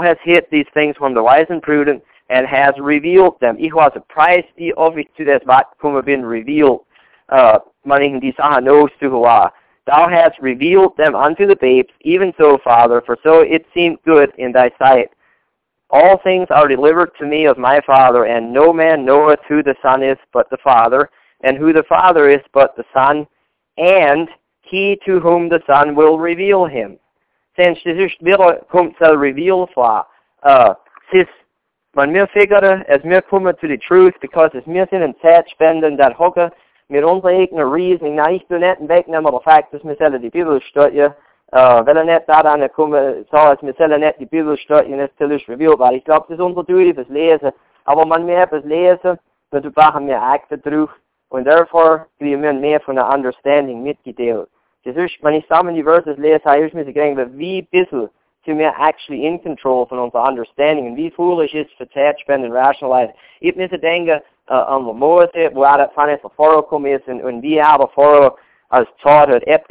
hast hid these things from the wise and prudent, and has revealed them. Ich har surprised thee of it to this vad kommer been revealed. Uh, man die Sachen knows to who. Thou hast revealed them unto the babes, even so, Father, for so it seemed good in thy sight. All things are delivered to me of my Father, and no man knoweth who the Son is but the Father, and who the Father is but the Son, and he to whom the Son will reveal him. Sen Jesus weer komt zal reveal fra. Uh, sis, man mir figure as mir kommer to the truth, because as mir sin en tijd spenden dat hokke, mit onze eigen reasoning, nou ik doe net een wegnemen de fact dat mir zelf die Bibel studie, uh, wel net daaraan komen, zo als mir zelf net die Bibel studie net til is revealed, weil ich glaube, das unser Duty fürs Lesen, aber man mir etwas lesen, dann brauchen wir Akte drauf, und therefore kriegen wir mehr von der Understanding mitgeteilt. Jesus, wenn ich zusammen die Verses lese, ich mir gedacht, wie bisschen sind wir actually in control von unserer Understanding und wie foolish ist für Zeitspenden und Rationalize. Ich muss denken uh, an der Mose, wo er von es vorgekommen ist und, und wie er vorher als Zeit hat, ab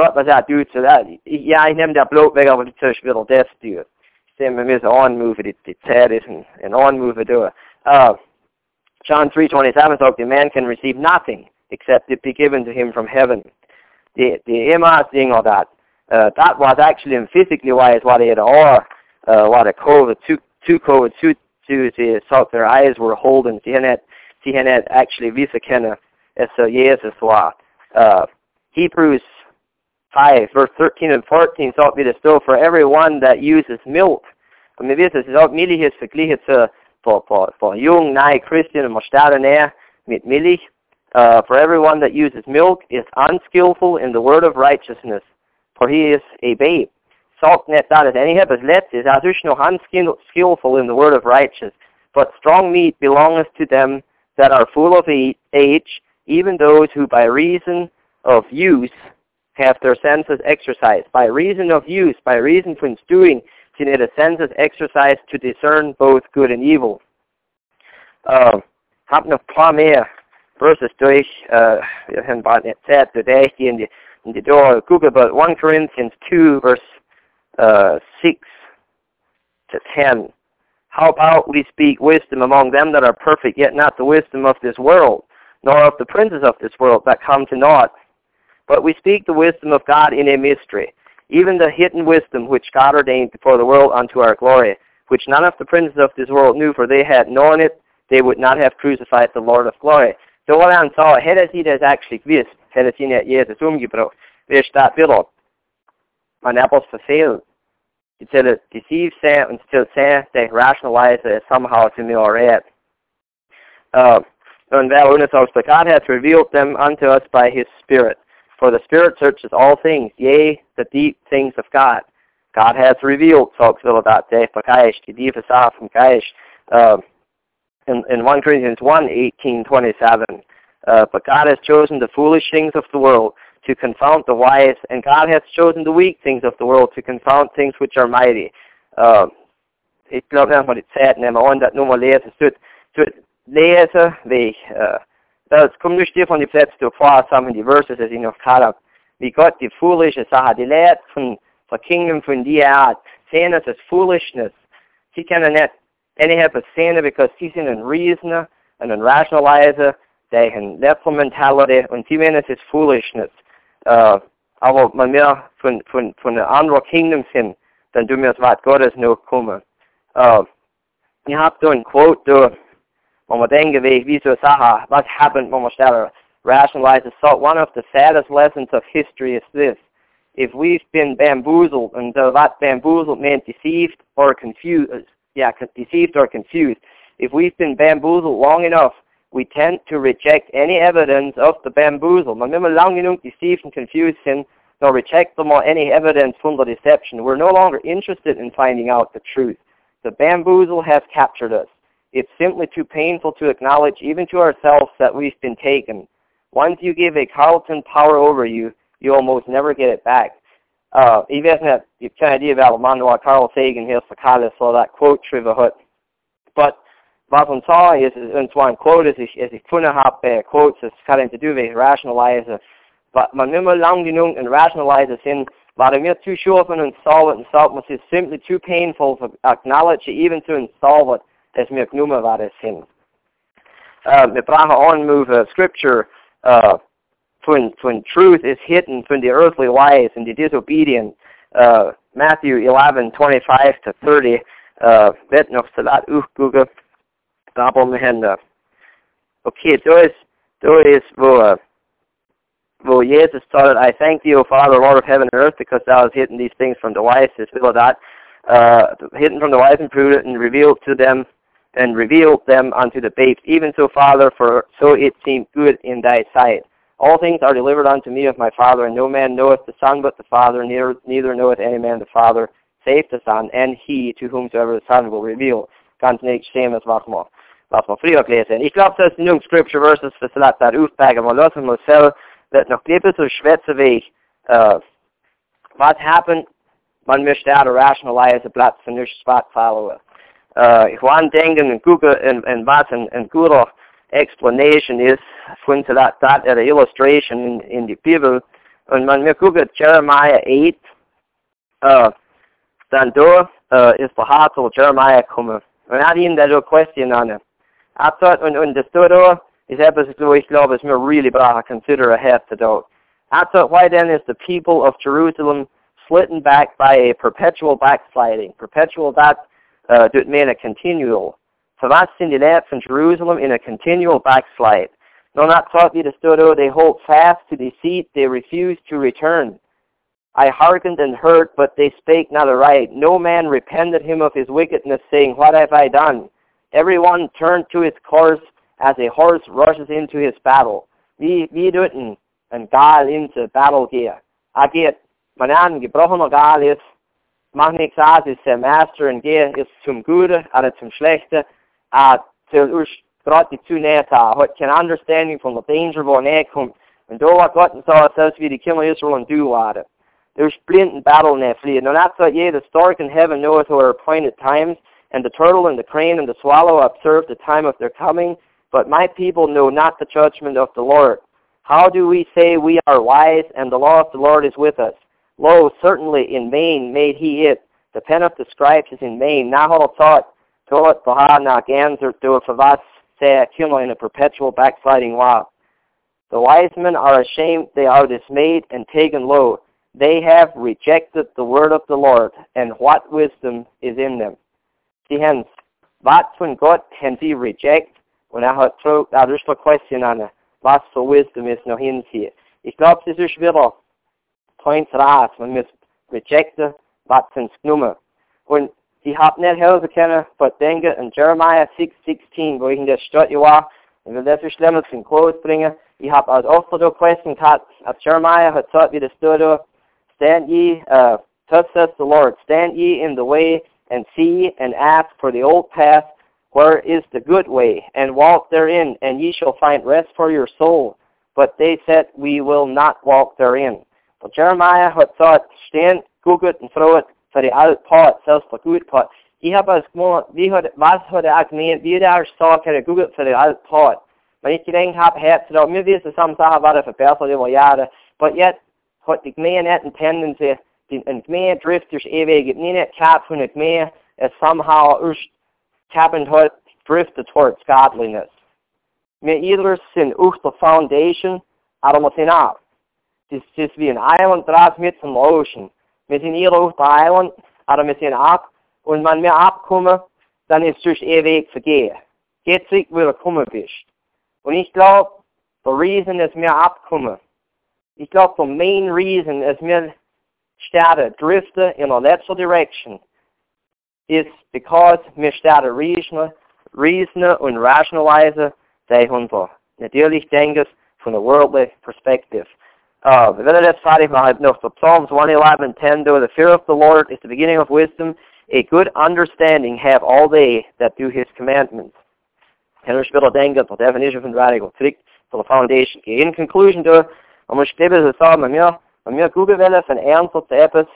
Gott, was er tut, so that, ja, ich nehme der Blut weg, Tisch will das tun. Ich denke, wir müssen anmoven, die, die Zeit ist und, und anmoven durch. Uh, John 3.27 sagt, the man can receive nothing except it be given to him from heaven. The, the MR thing or that, uh, that was actually physically wise what it or uh, what a COVID, two, two COVID, two, two, the, so their eyes were holding, sie had, sie had actually visa kenne, es so Jesus war. Uh, Hebrews 5, verse 13 and 14 sagt wie das so, for everyone that uses milk. Wir wissen, es ist auch Milch ist verglichen zu, for, for, for jung, Christian, und man starten näher mit Milch. Uh, for everyone that uses milk is unskillful in the word of righteousness, for he is a babe. Salt net that is any heb as let is no unskillful in the word of righteousness, but strong meat belongeth to them that are full of age, even those who by reason of use have their senses exercised. By reason of use, by reason von doing, sind ihre senses exercised to discern both good and evil. Uh, hab noch paar mehr verses durch, uh, wir haben bald nicht Zeit, today in the, in the door Google, but 1 Corinthians 2 verse uh, 6 to 10. How about we speak wisdom among them that are perfect, yet not the wisdom of this world, nor of the princes of this world that come to naught. But we speak the wisdom of God in a mystery, even the hidden wisdom which God ordained before the world unto our glory, which none of the princes of this world knew, for they had known it, they would not have crucified the Lord of glory. Så vad han sa, hela tiden actually visst, hela tiden att Jesus umgebracht. Vi steht wieder. Man was verfehlt. Die till deceive sig und till sig, they rationalize somehow to me or it. Uh, and undersagt, but God hath revealed them unto us by his Spirit. For the Spirit searches all things, yea, the deep things of God. God hath revealed, talks about Tiefe Sache vom Geist. Uh, in, in 1 Corinthians 1, 18, 27. Uh, but God has chosen the foolish things of the world to confound the wise, and God has chosen the weak things of the world to confound things which are mighty. We, uh, dat komt nu stier van die plek door voor samen die verses als ik nog gehad heb. Wie God die foolish Sache, die leert van, van kingdom van die aard, zijn het als foolishness. Sie kennen net any have a sin because sie sind ein Reasoner und ein Rationalizer, der ein letzte Mentality und sie meinen es ist Foolishness. Uh, aber wenn wir von, von, von einem anderen Kingdom sind, dann tun wir das Wort Gottes noch kommen. Uh, ich habe da ein Quote da, wo man denken, wie, so Sache, was happened, wenn man schneller rationalizes. So one of the saddest lessons of history is this. If we've been bamboozled, and so that bamboozled meant deceived or confused, yeah, deceived or confused. If we've been bamboozled long enough, we tend to reject any evidence of the bamboozle. Man wir lang genug deceived and confused sind, nor reject them or any evidence from the deception. We're no longer interested in finding out the truth. The bamboozle has captured us. It's simply too painful to acknowledge, even to ourselves, that we've been taken. Once you give a Carlton power over you, you almost never get it back. Uh, I vet jag kan idé väl om var Carl Sagan helt så kallas så that quote trivia hut. But vad hon sa is, en sån quote is, is ich kunde ha quotes, es kan inte du vet rationalize, but man immer lang genug and rationalize sin, var det mer too short and solve it and solve it, it's simply too painful to acknowledge even to solve it, as mir gnummer var det sin. Uh, wir brauchen on move uh, scripture, uh, when, when truth is hidden from the earthly wise and the disobedient. Uh, Matthew 11, 25 to 30. uh, vet nog så laat udbygge, der hvor med uh, okay, er, det er, hvor, uh, hvor Jesus started, I thank you, Father, Lord of heaven and earth, because thou hast hidden these things from the wise, as will that, uh, hidden from the wise and prudent, and revealed to them, and revealed them unto the babes. Even so, Father, for so it seemed good in thy sight. All things are delivered unto me of my Father, and no man knoweth the Son but the Father, neither, neither knoweth any man the Father, save the Son, and he to whomsoever the Son will reveal. Ganz nicht Seamus was man, was man früher gelesen. Ich glaube, das sind genug Scripture verses das da aufpacken, aber lassen wir selber, noch ein so weg, uh, what happened, man möchte auch rationalize the Platz nicht spot follower. Uh, denken, in Google, in, in was, in, in Google, explanation is going to that, that at an illustration in, in the Bible. Und man wir gucken Jeremiah 8, uh, da uh, ist der Hart zu Jeremiah. Und hat ihm da so question an. Er sagt, und, und das da is etwas, wo ich glaube, es mir really consider ahead to do. Er sagt, why then is the people of Jerusalem slitten back by a perpetual backsliding? Perpetual, that uh, doet mean a continual. Verwas sind die Leute von Jerusalem in a continual backslide. No, not thought das Dodo, they hold fast to deceit, they refuse to return. I hearkened and heard, but they spake not aright. No man repented him of his wickedness, saying, What have I done? Every one turned to his course as a horse rushes into his battle. Wie, wie dort ein, ein Gal into battle gehe. Er geht, man an, gebrochener Gal ist, macht nichts aus, ist der Master und gehe ist zum Gute oder zum Schlechte uh, till us brought the two neta, what can understanding from the danger of an komt. En door wat God saw zelfs wie de killen Israel en do waren. There's splint and battle in that fleet. Now that's what, yea, the stork in heaven knoweth her appointed times, and the turtle and the crane and the swallow observe the time of their coming, but my people know not the judgment of the Lord. How do we say we are wise, and the law of the Lord is with us? Lo, certainly in vain made he it. The pen of the scribes is in vain. Nahal thought, Toat Bahana Ganser do Favas Se in a perpetual backsliding while. The wise men are ashamed, they are dismayed and taken low. They have rejected the word of the Lord, and what wisdom is in them? Sie hens, was von Gott haben sie reject? Und er hat so, er ist eine question an, was für wisdom ist noch in sie? Ich glaube, es ist wieder points raus, man muss rejecten, was sind genommen. Und die hat nicht helfen können, but denke in Jeremiah 6,16, wo ich in der Stadt war, und will das Schlimmes in Kurs bringen. Ich habe als oft so Question gehabt, als Jeremiah hat gesagt, wie das dort, stand ye, uh, thus says the Lord, stand ye in the way and see and ask for the old path, where is the good way, and walk therein, and ye shall find rest for your soul. But they said, we will not walk therein. But Jeremiah hat gesagt, stand, guckt und frohet, for the alt part, zelfs for good part. Die hebben als gewoon, wie had, was had ik gemeen, wie daar zou kunnen googlen voor de alt part. Maar ik denk, heb het zo, mir wissen soms Sachen waren verbessert über Jahre, but yet, hat die Gemeinde nicht eine Tendency, die ein Gemeinde drifters ewig, gibt nie nicht cap von der Gemeinde, es somehow erst cappend hat, drifted towards godliness. Wir either sind auf der Foundation, aber wir sind ab. Das ist wie ein Island draus mit zum Ocean. Wir sind hier auf der Island, aber wir sind ab. Und wenn wir abkommen, dann ist durch ihr Weg vergehen. Sich, wo du kommen bist. Und ich glaube, the reason, dass wir abkommen, ich glaube, the main reason, dass wir starten driften in a letzter direction, is because wir starten reasonen, reasonen und rationalisieren, die unser natürlich denken von der worldly perspective. Uh, maken Psalms 111 10 door the fear of the Lord is the beginning of wisdom. A good understanding have all they that do his commandments. En we spelen denken tot definition van radical terug tot de foundation. In conclusion door, om stippen te zeggen, maar meer, maar meer goede willen van ernst te hebben,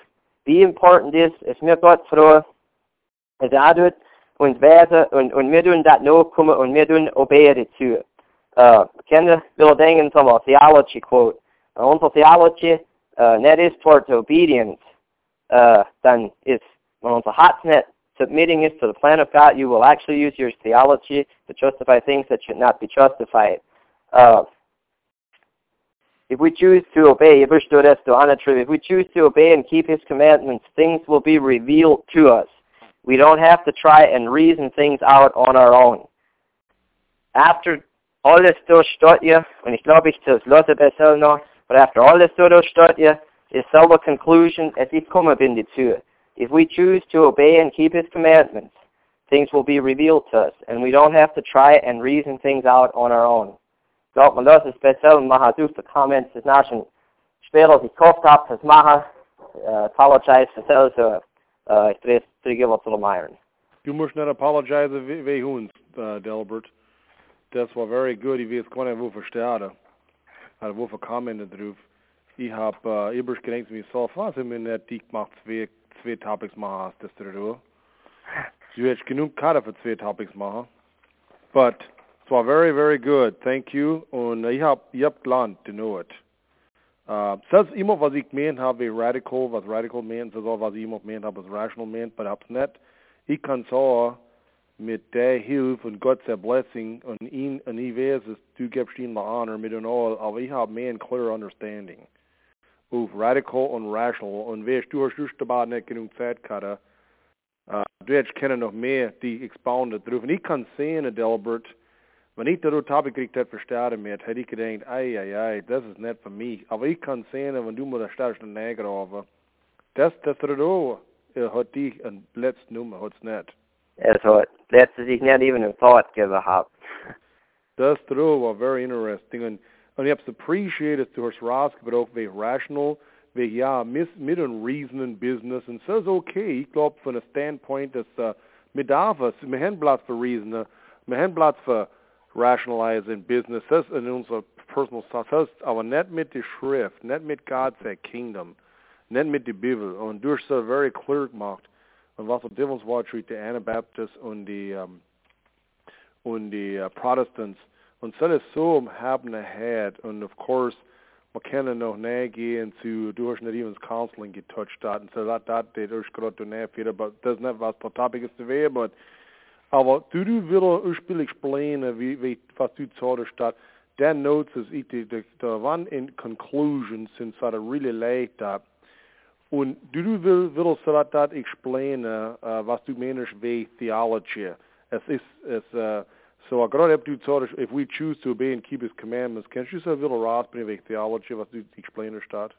wie important is, is meer God vroeg, is doet, und weten, und, und wir doen dat nakomen, und wir doen obey dazu. Uh, kennen willen denken een theology quote. Onze theology uh, net is towards obedience, uh, then it's when onze net submitting it to the plan of God, you will actually use your theology to justify things that should not be justified. Uh, if we choose to obey, if we choose to obey and keep His commandments, things will be revealed to us. We don't have to try and reason things out on our own. After alles durchsteht ihr, und ich glaube, ich das Lotte besser noch, but after all this durchsteht ihr, is selber conclusion as ich komme bin die Tür. If we choose to obey and keep His commandments, things will be revealed to us, and we don't have to try and reason things out on our own. Glaubt man besser und machen durch Comments als ich gehofft habe, das machen, uh, apologize so uh, ich drehe es was zu dem Iron. Du musst nicht apologize wie uns, uh, Delbert. Das war very good, weiß gar nicht, wo verstehen. Also wo verkommen drauf. Ich hab uh, übrigens gedacht, wie so, was ich mir nicht dick macht, zwei, zwei Topics machen das du. Du hättest genug Karte für zwei Topics machen. But it was very, very good. Thank you. Und ich hab, ich hab gelernt, to know it. Uh, ist immer, was ich gemeint habe, radical, was radical meint, ist auch, was ich immer gemeint habe, was rational meint, aber hab's nicht. Ich kann sagen, mit der Hilfe und Gottes Blessing und ihn, und ich weiß, dass du gibst ihm die Honor mit und all, aber ich habe mehr ein clear understanding of radical und rational und weißt, du hast just dabei nicht genug Zeit gehabt, uh, du hättest kennen noch mehr, die expoundet drauf. Und ich kann sehen, Delbert, wenn ich das Topic gekriegt hätte verstanden mit, hätte ich gedacht, ei, ei, ei, das ist nicht für mich. Aber ich kann sehen, wenn du mir das stellst, den Näger auf, das, das da, hat dich ein letzte Nummer, hat's nicht. Es hat letztes ich nicht even a thought gehabt. Das da war very interesting. and Und, und ich hab's appreciated, du hast rausgebracht, wie rational, wie ja, mit, mit einem reasoning business. Das ist okay. Ich glaube, von der Standpoint, dass uh, wir darf es, haben Platz für reasonen, wir uh, haben Platz für rationalizing business. Das in unserer personal stuff. Das aber nicht mit der Schrift, nicht mit God's uh, Kingdom, nicht mit der Bibel. Und uh, du hast es very clear gemacht. Und was auf Devils Watch die Anabaptists und die, um, und die uh, Protestants. Und das ist so haben ahead. Und of course, man kann noch näher gehen zu, du hast nicht even Counseling getouched hat. Und so das, das, das ist gerade näher für, aber das ist nicht was der Topic ist zu werden, aber aber du, du willst ursprünglich explainen, wie, wie, was du sagst, dass der notes is ich, die, die, die one in conclusion, since that really late that. Und du, du will, willst dat, explainen, uh, was du meinst wie Theology. Es ist, es, uh, so gerade ob du sagst, if we choose to obey and keep his commandments, kannst du so ein bisschen rausbringen wie Theology, was du explainen statt?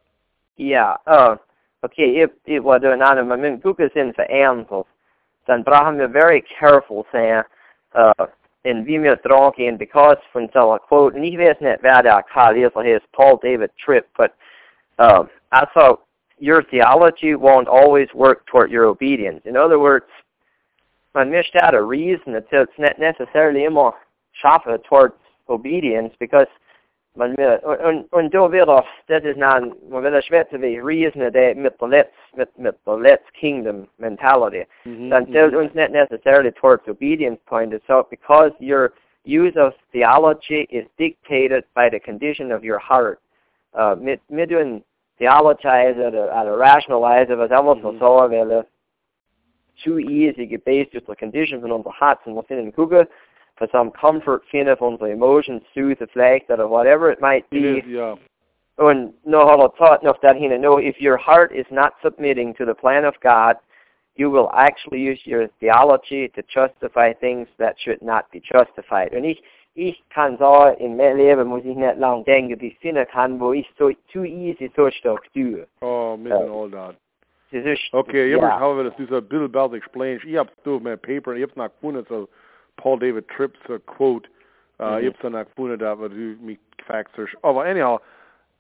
Ja, uh, okay, ich war da in einem, mein Buch ist in verantwortlich dann brauchen wir very careful sein, uh, in wir dran gehen, because so einer Quote, ich weiß nicht, wer der Karl ist, er ist Paul David Tripp, but uh, also, your theology won't always work toward your obedience. In other words, man mischt out a reason that it's not necessarily immer schaffe towards obedience because man will, und, und da wird auch, das ist dann, man will schwätzen wie Riesen, der mit der Let's, mit, mit der Let's Kingdom mentality. Mm-hmm, dann mm-hmm. uns nicht necessarily towards obedience pointed. So because your use of theology is dictated by the condition of your heart. Uh, mit, mit theologize oder, oder rationalize, was einfach mm-hmm. so sagen, weil too easy gebased durch die Condition von unser Herz und wir finden gucken, for some comfort finden von the emotions, soothe vielleicht or whatever it might be. It is, yeah. Und no har taught enough that he know if your heart is not submitting to the plan of God, you will actually use your theology to justify things that should not be justified. And ich, ich kann sagen, in meinem Leben muss ich nicht lang denken, bis ich finden kann, wo ich so too easy so stark tue. Oh, missing uh, all that. Okay, yeah. immer haben wir das dieser Bill Belt explains. Ich hab's durch mein Paper, ich hab's nach gefunden, so Paul David Tripp's uh, quote. Uh, mm-hmm. Ich habe es gefunden, aber du mich gefragt hast. Aber anyhow,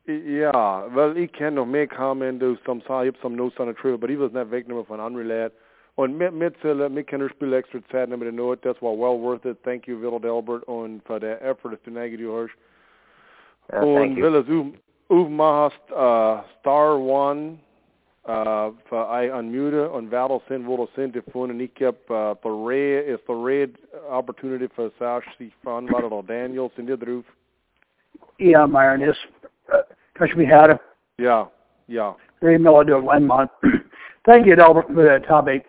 ja, weil ich kann noch mehr kommen, du some ich habe some notes on the trip, aber ich will es nicht wegnehmen von anderen Leuten. Und mit, mit, uh, mit kann ich spielen extra Zeit nehmen, den Note, das war well worth it. Thank you, Will Delbert, und für den Effort, dass du nicht du hast. Yeah, und will es aufmachst, uh, Star One, uh, för I unmute und wer sind, wo sind gefunden. Ich habe uh, the red, ist the red opportunity för sich verantwortet av Daniel. Sind ihr drauf? Ja, Myron ist. Kanske vi hade. Ja, ja. Det är mellan en man. Thank you, Albert, for that topic.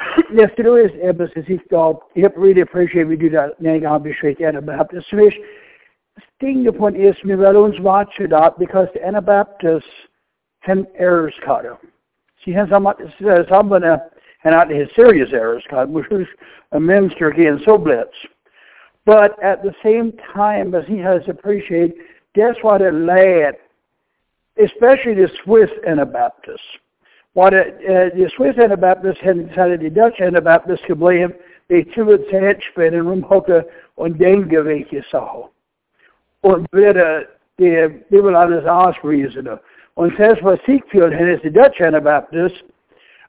Yes, det är emphasis. Jag really appreciate we do that. Nej, jag straight Anabaptist. Sting the point is me väl uns watch it up because the Anabaptists hen errors kade. Sie haben samman, samman and not his serious errors, God, which is a minister again so blitz. But at the same time, as he has appreciated, that's what it led, especially the Swiss Anabaptists. What it, uh, the Swiss Anabaptists had decided the Dutch Anabaptists could blame they tog ett hedgespel in rumhocke und denke welche Sache. Und würde die Bibel alles ausreasonen. Und selbst was Siegfried has the Dutch Anabaptists,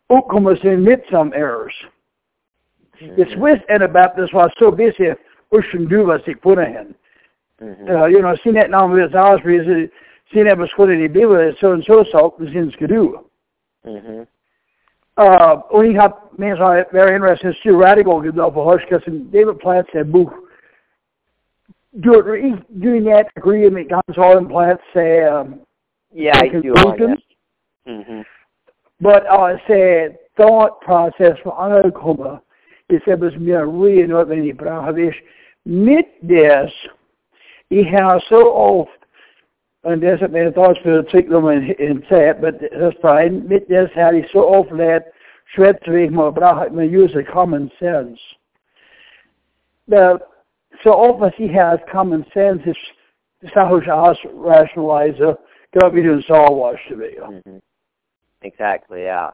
ook komen ze met some errors. Mm-hmm. The Swiss Anabaptists was so busy pushing was ik put in. Mm-hmm. Uh, you know, sien het nou met ausreasonen, sien het beschuldigd die Bibel is zo en zo zal, we zien het doen. Mm-hmm. Uh, und ich habe mir so very interesting Stu Radical gedacht, because David Platt said, Buch, du, du nicht agree mit ganz allen Plants say, um, yeah, I do. Mm-hmm. But uh, say thought process for angekommen ist etwas mir really notwendig brauche ich mit des ich habe so oft und das hat meine Deutschbezeichnung in, in Zeit, but das fine. Mit das hatte ich so oft lernt, schwätzig, man braucht man use common sense. The, so oft was he has common sense ist, ist auch aus rationalize, glaube ich, in Saul to be. Exactly, yeah.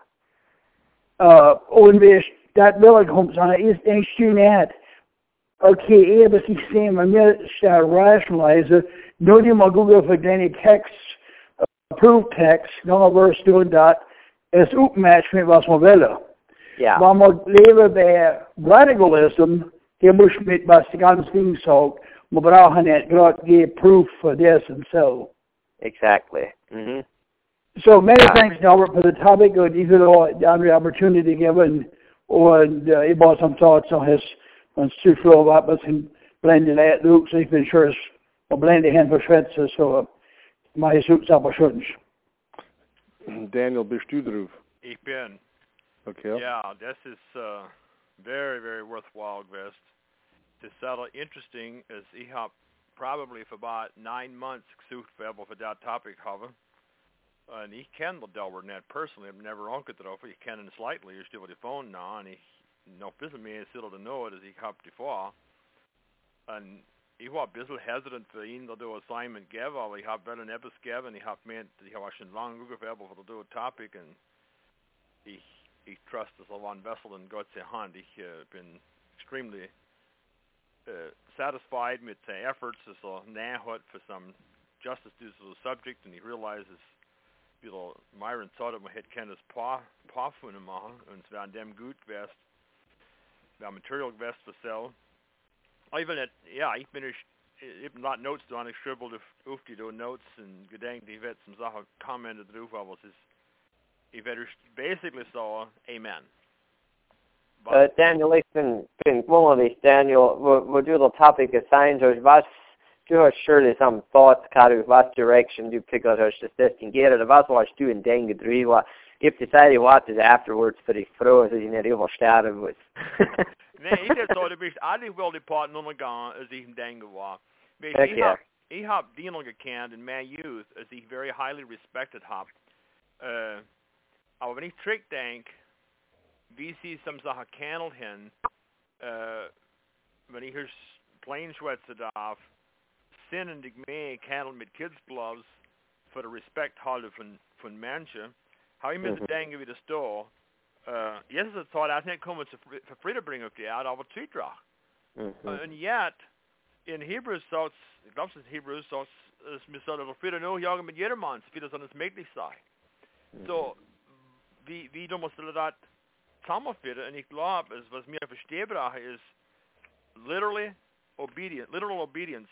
Uh, und wir, das will ich kommt, sondern ist, denkst du okay, aber ich sehe, man muss rationalize, nur die mal Google für deine Text, approved text, noch mal tun dat, es opmatcht mit was man will. Ja. Maar man leben radicalism, der muss mit was die ganze Ding sagt, man braucht nicht gerade proof for this and so. Exactly. Mm-hmm. So many yeah. thanks, Albert, for the topic will auch die andere Opportunity given und uh, brauche some thoughts on his on zu viel was was in blenden Luke, so ich bin sure es och blende hen verschwätze so mach ich sucht aber schon. Daniel, bist du drauf? Ich bin. Okay. Yeah, this is uh, very, very worthwhile gewesen. Das ist sehr interesting, as ich habe probably for about nine months gesucht für for that topic habe. Und ich kenne the Delaware Net personally, I've never onkelt drauf. Ich kenne ihn slightly, ich stehe auf die Phone now, und ich ein bisschen mehr sitter to know it, as ich habe davor. Und ich war ein bisschen hesitant für ihn, dass du assignment geben, aber ich habe wel etwas gegeben, ich habe gemeint, ich habe schon lange ungefähr, für du topic, und ich, ich trust das auf ein Vessel in Gottes Hand. Ich uh, bin extremely uh, satisfied mit the efforts, dass er näher hat für some justice to the subject, und ich realizes, wie der Myron thought, man hätte keines Paar, Paar von ihm machen, und es wäre an dem gut gewesen, wäre Material gewesen für Sell. Even at, yeah, bin ich, ich not Notes dran, ich schribbel auf die Notes und gedenkt, ich werde some kommenten drauf, aber es ist, ich werde basically so, Amen. Uh, Daniel, ich bin, bin wunderlich, Daniel, wo, wo du der Topic assigned hast, was, du hast surely some thoughts, Karu, was direction du pick out hast, das distinguiert, oder was warst du in den gedreht, ich habe decided what is afterwards, für ich froh, dass ich nicht übersterben muss. nee, ich hätte so, du bist eigentlich wel die Part gegangen, als ich im Denken war. Weißt, ich habe ich hab Diener gekannt in my youth, als ich very highly respected habe. Äh, aber wenn ich zurückdenke, wie sie some Sachen uh, gehandelt haben, äh, wenn ich hier plain schwätze darf, sind und ich mehr gehandelt mit Kids Gloves für den Respekt halte von, von Menschen, habe ich mir mhm. denken, wie das da uh, Jesus thought I nicht kommen zu, für Frieden bringen auf die Erde, aber Zwietracht. Mhm. And yet, in Hebrews glaube es ist Hebrews, sagt es, wir sollen Frieden nur jagen mit jedermann, wie das alles möglich sei. Mhm. So, wie, wie du musst du das zusammenführen, und ich glaube, was mir verstehen brauche, ist, literally obedience, literal obedience,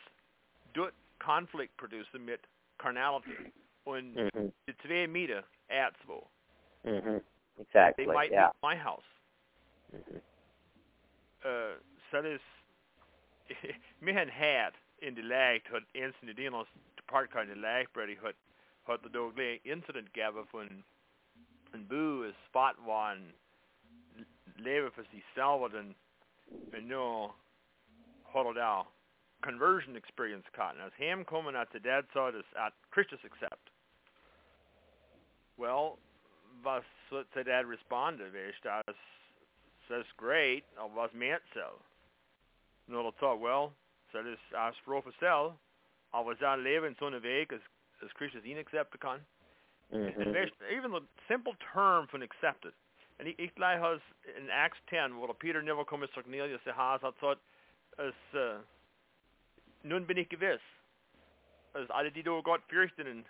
tut Konflikt produzieren mit Carnality. Und mhm. die zwei Meter, zwei. Mhm. Exactly. They might yeah. my house. Mm-hmm. Uh, så det med han had in the lag had ensin det dinos part kind of lag brady had had the dog incident gava when en boo is spot one leve for sig salvad and and no huddled out conversion experience cotton as him coming at the dead side is at Christus accept. Well, was till det responded, visst, das, that's great, of was meant so. Nu har thought, well, så det är språk för selv, av was där lever en sån väg as, as Christus inaccepted kan. Mhm. Even the simple term for accepted. And ik lei has in Acts 10, hvor Peter never kommer til Cornelius og has hat sagt, as uh, nun bin ich gewiss. As alle die du Gott fürchten, und,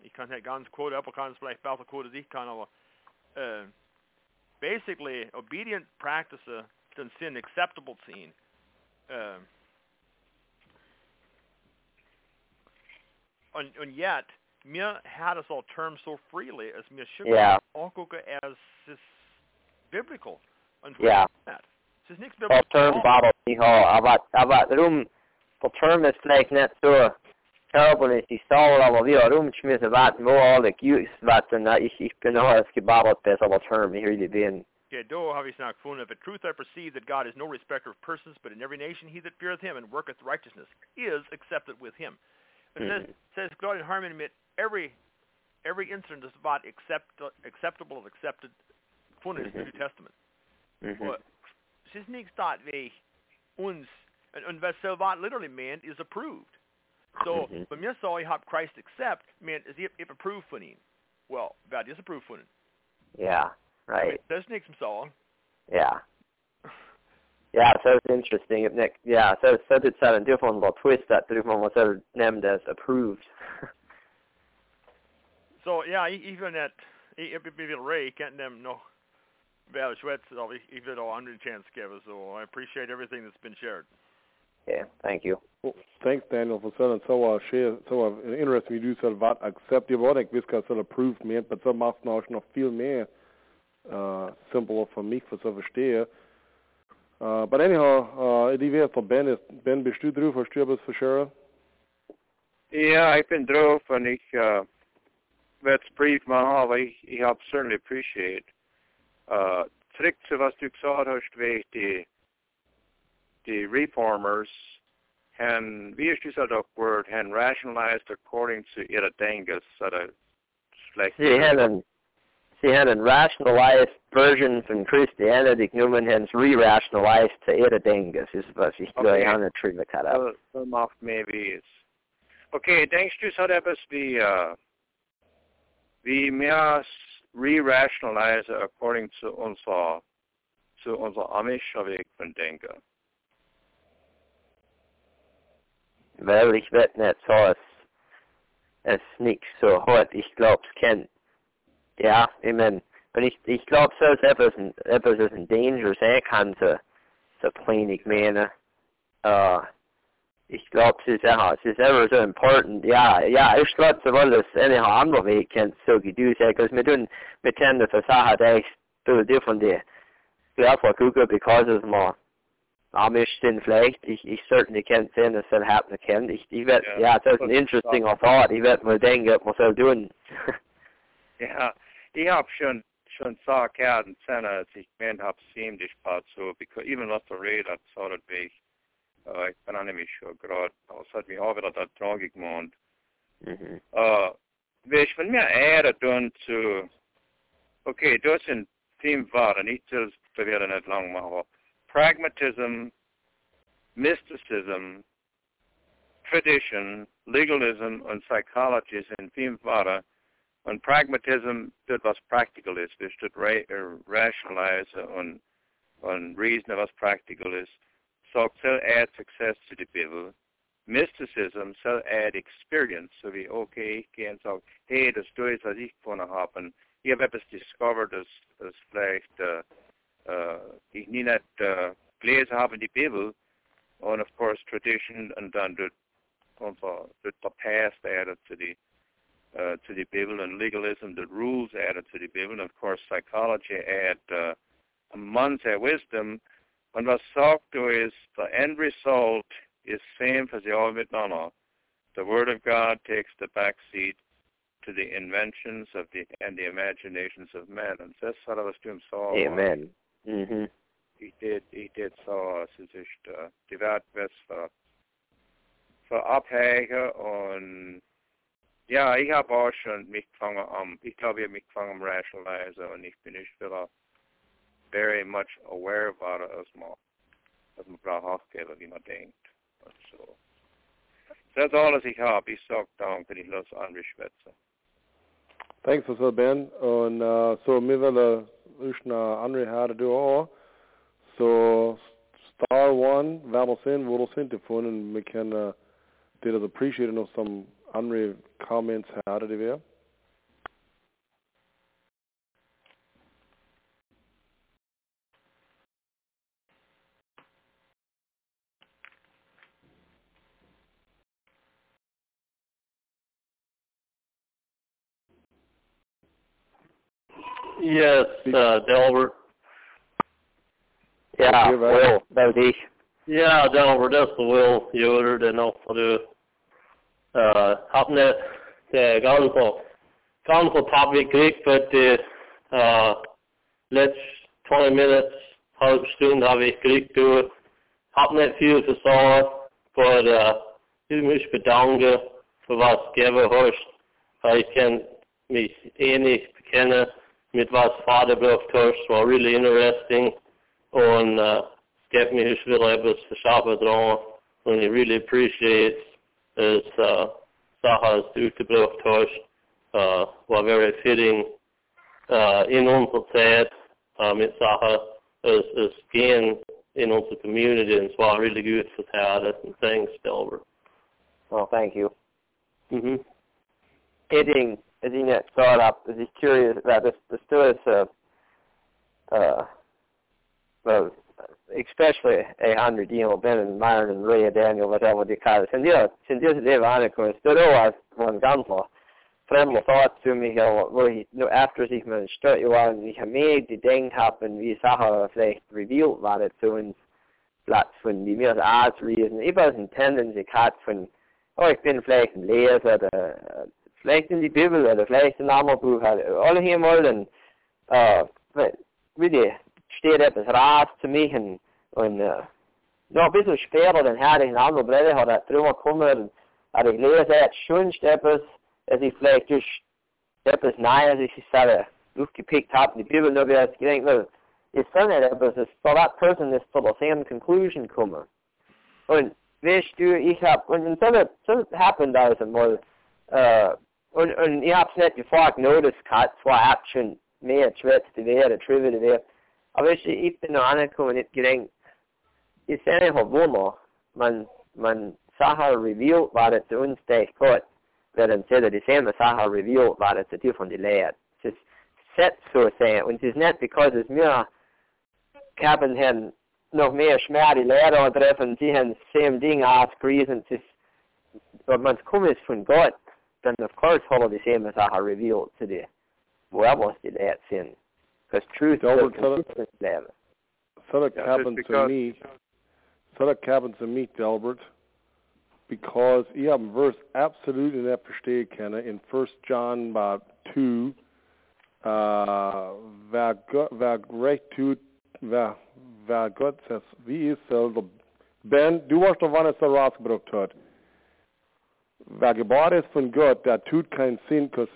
uh, ich kann nicht ganz quote, aber kann es vielleicht besser quote als ich kann, aber uh, basically, obedient practice den sin acceptable sehen. Uh, und, und yet, mir had us all terms so freely as mir should Yeah. as is biblical. Yeah. that. Es ist nichts biblical. term bara vi har, aber, aber rum, på term är vielleicht nicht so terrible i Saul, aber vi har rumschmissen vatten, wo alle ljus vatten, ich, ich bin auch es gebabbelt besser, aber term, ich really bin. Okay, do have you not fun of it. Truth I perceive that God is no respecter of persons, but in every nation he that feareth him and worketh righteousness is accepted with him. It says Mhm. says God in harmony admit every every incident is about accept acceptable and accepted fun in the New Testament. Mhm. But es ist nichts dort wie uns und, und was so what literally meant is approved. So Mhm. when mir so ich Christ accept meant is if, if approved ihm. Well, wer ist approved ihm? Yeah, right, ist nichts im Sauer. yeah. Yeah, so it's interesting. If Nick, yeah, so so det är en different twist that through man was ever named as approved. So yeah, even that e- if vi vill Ray can't them no av i vill ha andra chans give so I appreciate everything that's been shared. Yeah, thank you. Well, thanks, Daniel, for selling så var share, så var en interesting du selv vad accept. Det var ikke, vi skal selv approved med, men så macht man også nog viel mere uh, simpler for mig for så forstå. Uh, but anyhow, uh, det er for Ben, is- Ben, bist du drauf, hast du etwas für Sharon? Ja, ik ben droog en ik uh, werd brief maar af. Ik, ik heb certainly appreciate. Uh, terug te wat u gezegd hast, weet die, die reformers han, wie is dat ook word, han rationalized according to så det släkt. Sie haben, sie haben rationalized version von Christianity, haben es re-rationalized to. Das ist, was ich glaube, Okay. nicht drüber gehabt. Så, så macht maybe is. Okay, denkst så best vi, uh, vi mer re-rationalize according to unser, zu unser Amischer Weg von Denken? Weil ich weiß nicht, so es, es nicht so hart. Ich glaube, es kann, ja, ich meine, wenn ich, ich glaube, so ist etwas, etwas ist ein Danger sein kann, so, so plain ich meine. Uh, ich glaube, es ist ja, es ist ever so important. Ja, ja, ich glaube, so weil es eine andere Weg kann, so sein, because wir tun, wir tun das Sache, da ich, different, die, ich glaube, Google, because of more, Amish sind vielleicht, ich, ich certainly can't say dass das happen kann. Ich, ich werd, Ja, ja, das ist ein das- interesting thought. Ich werd mal denken, was soll tun. Ja, ich hab schon, schon gesagt, ja, den Zähne, als ich gemeint hab, ziemlich bald so, because even was der Rede hat, so das Weg, uh, ich bin auch nämlich schon gerade, es hat mich auch wieder da tragik gemacht. mhm. Uh, wees van meer ere doen zu, oké, dat zijn tien woorden, niet te willen het lang maken. Pragmatism, mysticism, tradition, legalism en psychology zijn tien woorden. En pragmatism, dat was practical is, dus dat ra uh, rationalize en reason was practical is. Så so, add success to the Bible mysticism so add experience. So we okay can so hey das stories was ich von haben. Ich habe etwas discovered das das vielleicht äh, gelesen habe in die Bibel and of course tradition and dann the unser the, the past added to the uh, to the Bible and legalism the rules added to the Bible and of course psychology add uh, amongst their wisdom and sagt du is the end result is same for the all miteinander. The Word of God takes the back seat to the inventions of the and the imaginations of men. And das hat er was du so. Amen. Mhm. He did he did so es ist uh, die Welt best für für Abhänger und Ja, ich habe auch schon mitgefangen um, ich glaube, ich habe mitgefangen am Rationalizer und ich bin nicht wieder very much aware about it, als man, als man braucht aufgeben, wie man denkt. Und so. Das ist alles ich habe. Ich sage danke, ich lasse andere schwätzen. Thanks for that, Ben. Und uh, so, wir wollen noch andere Herde do auch. So, star one, sind, hvor du sind davon, und wir können uh, det appreciate noch some andere comments her, det wäre. Yes, uh, Delbert. Wij- Will, ik. Ja, Delbert, is de Will Yoder, den också du uh, har net det ganska ganska topic Greek, but the uh, let's 20 minutes halvstund har vi Greek du net fyra för så för uh, hur mycket bedanke för vad skrevet hörs. Jag kan mig enig bekänna mit was braucht hörs var really interesting und uh, get me his little ebus for shopper dran and he really appreciates his uh Sahas utebruktörs uh var very fitting uh in unser Zeit uh, mit Saha as as gen in unser community and so var really good for that and thanks Delbert. Oh, thank you. Mhm. Eating, as you net thought up, is he curious about this, the students, uh, uh, well, especially a hundred, you know, Ben and Myron and Ray Daniel, whatever they call it. Sen det, sen det, det var han kunde stå då att man ganska främla thought to me, where he, no, after sich man stört ju var, vi har med det ding happen, vi Sache vielleicht revealed war det zu uns, Platz von die mir als Arzt-Reason, ich was ein Tendency gehabt von, oh, ich bin vielleicht ein Leser oder äh, vielleicht in die Bibel oder vielleicht ein anderes Buch, alle hier dann, äh, really steht etwas raus zu mich und, und äh, noch ein bisschen später, dann hatte ich einen anderen Bruder, hat er drüber gekommen hat ich lese jetzt schon etwas, dass ich vielleicht durch etwas Neues, ich sage, aufgepickt habe, in die Bibel nur wieder gedacht, well, ist so nicht etwas, dass so that person ist zu der same conclusion kommen. Und weißt du, ich hab, und, so, so happened also mal, äh, und, und ich hab's nicht gefragt, notice gehabt, zwar hab schon mehr Schwätze wäre, Trivia wäre, aber ich, ich bin noch angekommen und ich gedacht, ist einfach Wunder, man, man Sachen revealed, war das zu uns, der Gott, dann sagt, die selbe Sache revealed, war das zu dir von die Lehre. Es ist set so sein, und es ist nicht, because es mir, haben haben noch mehr Schmerz die Lehrer treffen, sie haben same Ding ausgepriesen, es ist, wenn man es kommt von Gott, dann of course hat er die I have revealed zu dir, woher was die Lehre sind. Because truth Ja, will aber so- consistent leben. So that Yeah, happened to me. So that happened to me, Delbert, because ich habe einen Vers absolut nicht verstehen können in 1 John about 2, uh, wer, Gott, wer recht tut, wer, wer Gott sagt, wie ist soll der Ben, du warst der, wann es der rausgebracht hat. Wer geboren ist von Gott, der tut keinen Sinn, because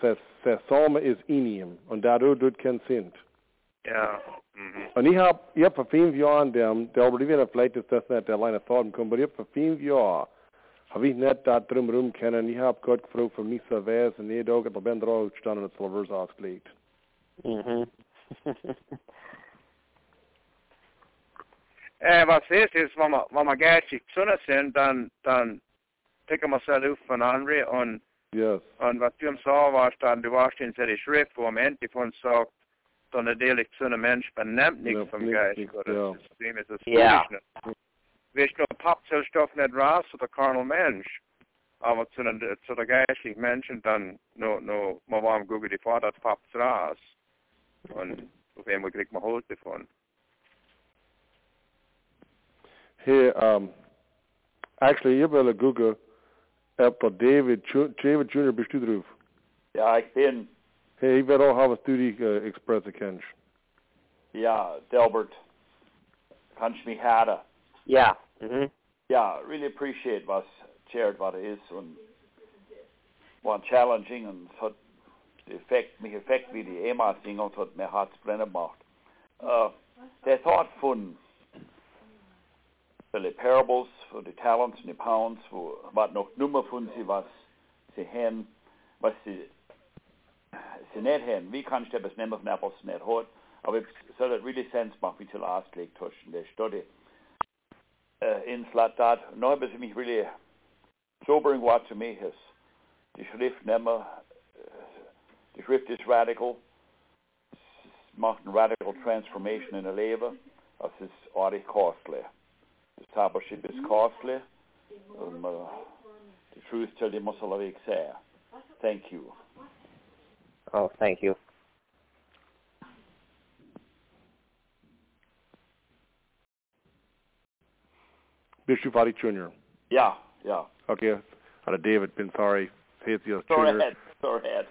der, Same ist in ihm und dadurch tut keinen Sinn. Ja. Mhm. Und ich hab, ich hab vor fünf Jahren, der, der aber wieder vielleicht ist das nicht der alleine Thought kommt, aber ich hab vor fünf Jahren, habe ich nicht da drum rum kennen, ich hab Gott gefragt für mich so wär's, und jeder Tag hat er bin drauf gestanden und es war ausgelegt. Mhm. Äh, was ist, ist, wenn man, wenn man geistig gesund sind, dann, dann picken wir sich auf von anderen und, Yes. und was du am sagen warst, dann, du warst in der Schrift, wo am Ende von sagt, so ein ehrlich gesunder Mensch benimmt nichts Ja, vom nichts, Geist, nichts, oder ja. das System ist das Ja. Foolishness. Weißt du, pappt so Stoff nicht raus zu der carnal Mensch, aber zu den, zu der geistlichen Menschen, dann, no, no, man war am Google die Vater, pappt raus. Und auf einmal kriegt man Holz davon. Hey, um, actually, ich will Google, ob der David, David Jr. bist du drauf? Ja, ich bin, Hey, ich werde auch haben, was du dich äh, expressen ja, Delbert, kannst du mich hören? ja. Mhm. Ja, really appreciate was shared what it is und var challenging and så effekt mig effekt vid de Emma singer så med hat brennerbart. Uh, they thought fun the parables for the talents and the pounds for wat nog nummer fun sie was sie hen was sie sie net hen wie kan ich das nehmen von apples net hot aber so that really sense macht wie till last leg tuschen der study uh, in slat dat no bis mich really sobering what to me is die schrift nemmer die schrift is radical. Macht een radical transformation in een leven dat is aardig costly discipleship is costly um, uh, the truth till die måste la ik thank you Oh, thank you. Bishop Adi Jr. ja ja Okay, had a David been sorry. Heet je Jr. ahead go ahead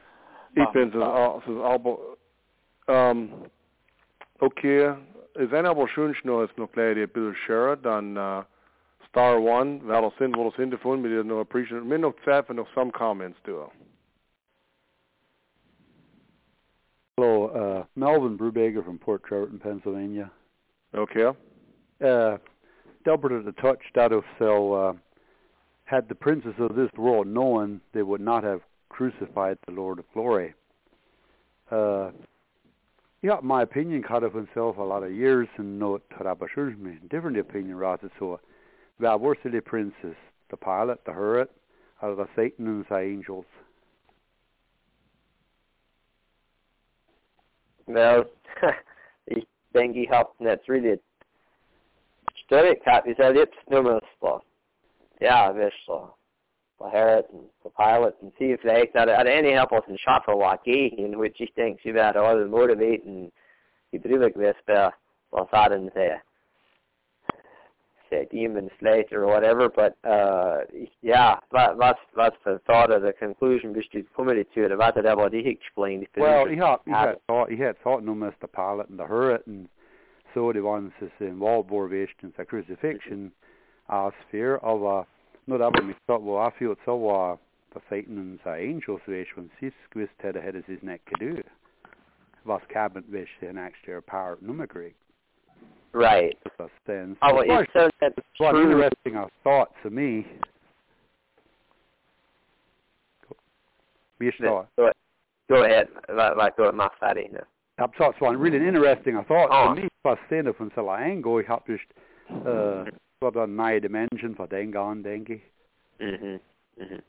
Ik ben zijn al zijn. Um, okay, is een album schön ist noch gleich die Bill Scherer, dann uh, Star One, wer das sind, wo das hinterfunden, mit noch appreciate, mir noch Zeit für noch some comments too. Hello, uh, Melvin Brubaker from Port Trevorton, Pennsylvania. Okay. Uh, Delbert at the touch so uh, had the princes of this world known, they would not have crucified the Lord of glory. Uh, yeah, my opinion cut of himself a lot of years and no me different opinion so that were the princes, the Pilate, the Herod, or the Satan and the angels. Well, ich denke, ich habe nicht really större gehabt, wie soll jetzt Nummers Ja, wirst so. Harris and the Pilate and see if they at any help us in shot for Waukee in which he thinks you got all the motivate and this but well thought in say say demon later or whatever but uh yeah that that's that's the thought of the conclusion which is committed to it about that what he explained well he had he had thought he had thought no the Pilate and the Herod and so the ones is involved in the crucifixion as fear of a no dat mi stop wo afiot so wa the Satan and sa angels wish when sis gwist head ahead as his neck do was cabinet wish extra power right. Oh well, it's so that's one interesting thought to me. Wie go, go ahead. Like go my fatty no Jag sa så really interesting I thought oh. to me ständer från så länge och jag har just uh, wat een nieuwe dimension van den gaan, denk ik. Mhm. Mhm.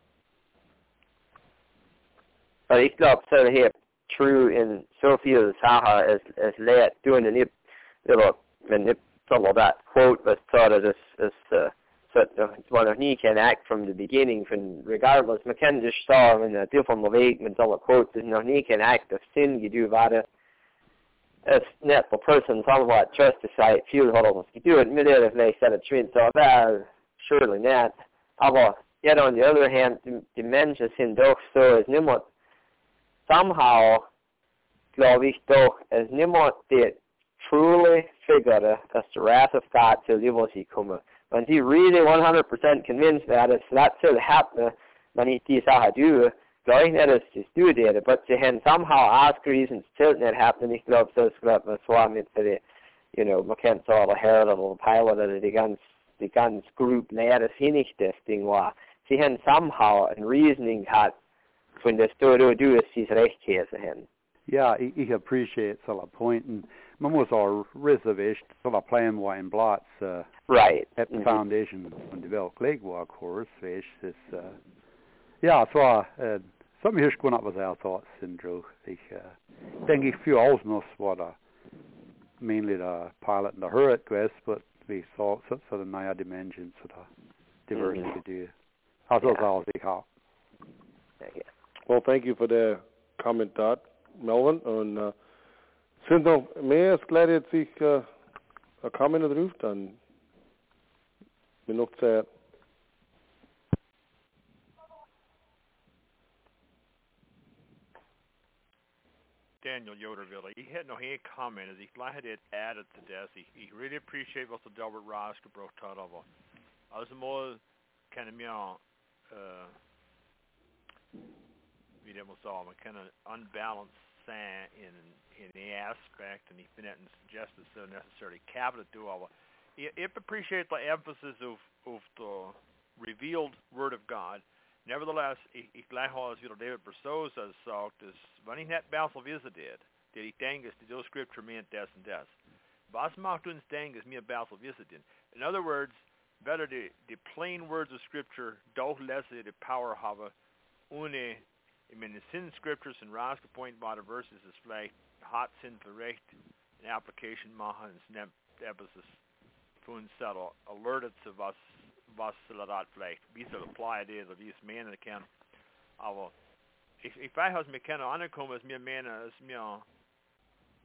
But ik geloof so here true in Sophia Saha as as let doing the nip little when nip some of that quote was of this this uh so one of he can act from the beginning from regardless McKen just saw in the different of eight when some quotes is no he can act of sin you do as net på person somewhat trust the site few huddles. You do admit it if they set a twin so that surely not. Aber yet on the other hand dimensions sin doch so is niemand somehow glaube ich doch as niemand det truly figure dass the wrath of God till evil he come. When he really 100% convinced that it's that till happen when he sees how do going at us to studera, but to hen somehow ask reasons till that happened, ich glaube, so skulle man svara med för det, you know, man kan inte alla höra eller Pilate eller det gans, det gans group lära sig nicht das Ding var. Sie hen somehow en reasoning hat det stora och du är sis rättighet för hen. Ja, ich, ich appreciate sådana pointen. Man måste ha reservation, sådana plan var en blots uh, right. at the mm -hmm. foundation on develop Lake Walk course, fish, this uh, Ja, så uh, som hier kon op was our thoughts in droog. Ik uh, denk ik few alsnos what a mainly the Pilate and the Herod quest, but we saw so, so the naya dimensions so the diversity mm do. How's yeah. all ik ha. Yeah. Well, thank you for the comment, Dot, Melvin. Und uh, sind noch mehr gleich jetzt sich uh, ein Comment drauf, dann bin noch Zeit. Daniel Yoderville. He had no hand comment as he glad it added to this. He, he really appreciate vad som Delbert Ross gebrukt har av. Alltså må kan jag uh wie det måste ha, man kan unbalance sand in in the aspect, and he didn't suggest it's so necessarily cabinet do all. If appreciate the emphasis of of the revealed Word of God. Nevertheless, leg als wie David Berceau has sagt, is wanneer net Basel wissen dit, dat ik denk is die scripture meant des and des. Was macht uns denken? In other words, better the, the plain words of Scripture doch lesser the power have ohne I mean, the sin scriptures and raske point by the verses is vielleicht hot sin verrecht in application machen snap episis fun settle alerted to was was dat vielleicht wie soll apply det of wie man kan aber ich ich weiß has mir keine ankommen as mir Männer as mir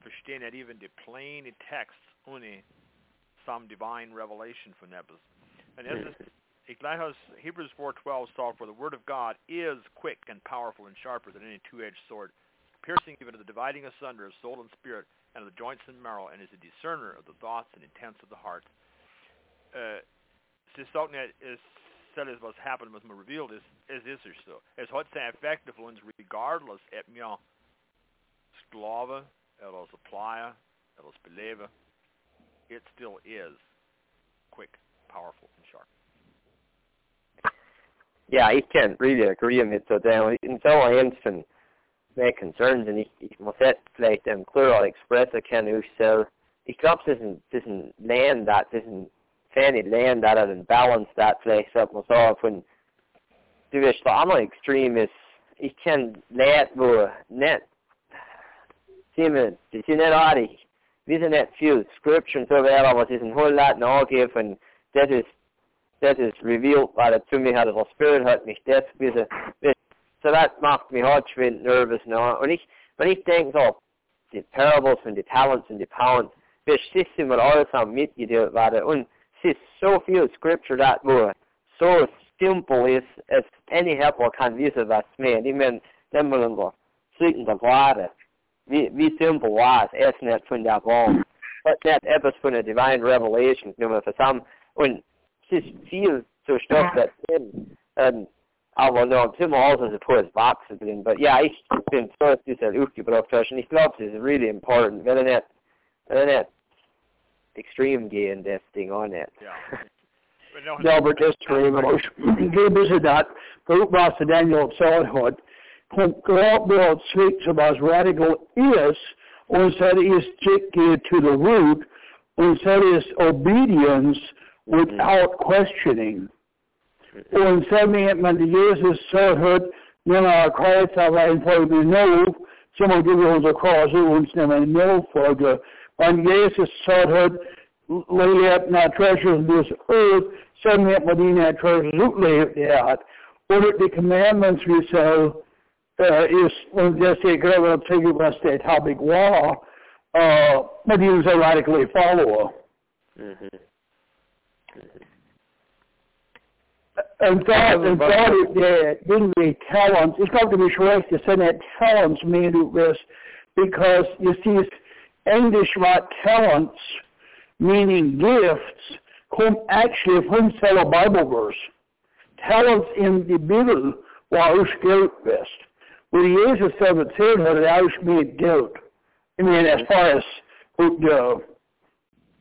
verstehen that even the plain text ohne some divine revelation from that and this is Iglesias, Hebrews 4:12 talk for the word of God is quick and powerful and sharper than any two-edged sword, piercing even to the dividing asunder of soul and spirit and of the joints and marrow, and is a discerner of the thoughts and intents of the heart. Uh, Sisoknet is said as what's happened was revealed is is is er so. As what say effective ones regardless at me sklave, eller supplier, eller believer, it still is quick, powerful, and sharp. yeah, I can't really agree it. So then, in so instant, my concerns, and ich, ich muss jetzt vielleicht um, klarer expressen können, ich so, ich glaube, das ist ein, das ist ein Land, das ist ein fanny Land, das hat ein Balance, das vielleicht sagt man so, von, du wirst der andere Extrem ist, ich kann nicht, wo, nicht, sie mir, die sind nicht artig, wir sind nicht viel Scripture und so weiter, aber es ist ein whole lot nachgeben, und das ist that is revealed by the to me how the Spirit hat mich das diese so that macht mich halt schwind nervous now und ich wenn ich denke so die Parables und die Talents und die Pounds wir sitzen wir alles am mitgedealt werden und es so viel Scripture that wo so simple ist as any help kann wissen was mehr ich meine dann wollen wir sweeten the water. Wie simple es erst nicht von der Baum but that etwas von der divine revelation nur für some und just feel so stuff that and aber no, Tim also supports boxing, but yeah, ich bin so dieser aufgebracht und ich glaube, es ist really important, wenn er nicht, nicht extreme gehen, das Ding on it. Ja. Delbert extreme, gebe es dat, berühmt was Daniel Salhut, Glaubt speaks about radical is, und said is to the root, und said is obedience without mm. questioning. Und sägningen man Jesus sa hört, menar kretsar var en folk med no, som har givit oss akross uns när no fråga. Men Jesus sa hört, lay up now treasures in this earth, sägningen man dina treasures utlevt där. Och the commandments we say uh, is, when just say, grab up, take it, that topic law, uh, was a radically follower. Mm-hmm. En daar, en daar de dingen talents, to be de schrijft zijn that talents mean this because you see English right talents meaning gifts come actually from a Bible verse. Talents in the Bible var ursprunget best. But Jesus said att tillhörde det ursprunget guld. I mean as far as the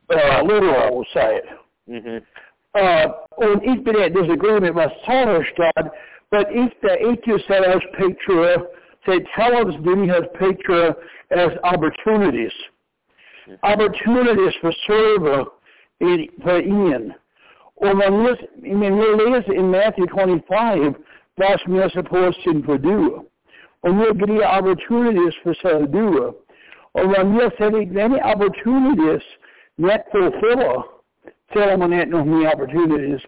uh, literal will say it. Mm-hmm. Uh, und ich bin in disagreement with Soderstad, but if the EQSLS picture, say talents didn't have picture as opportunities. Opportunities for server för Ian. Läser, men jag läser in Matthew 25 vad som jag supposed to do. Or blir det opportunities för sig Or. Och man läser many opportunities not fulfiller tell man inte hur många opportunities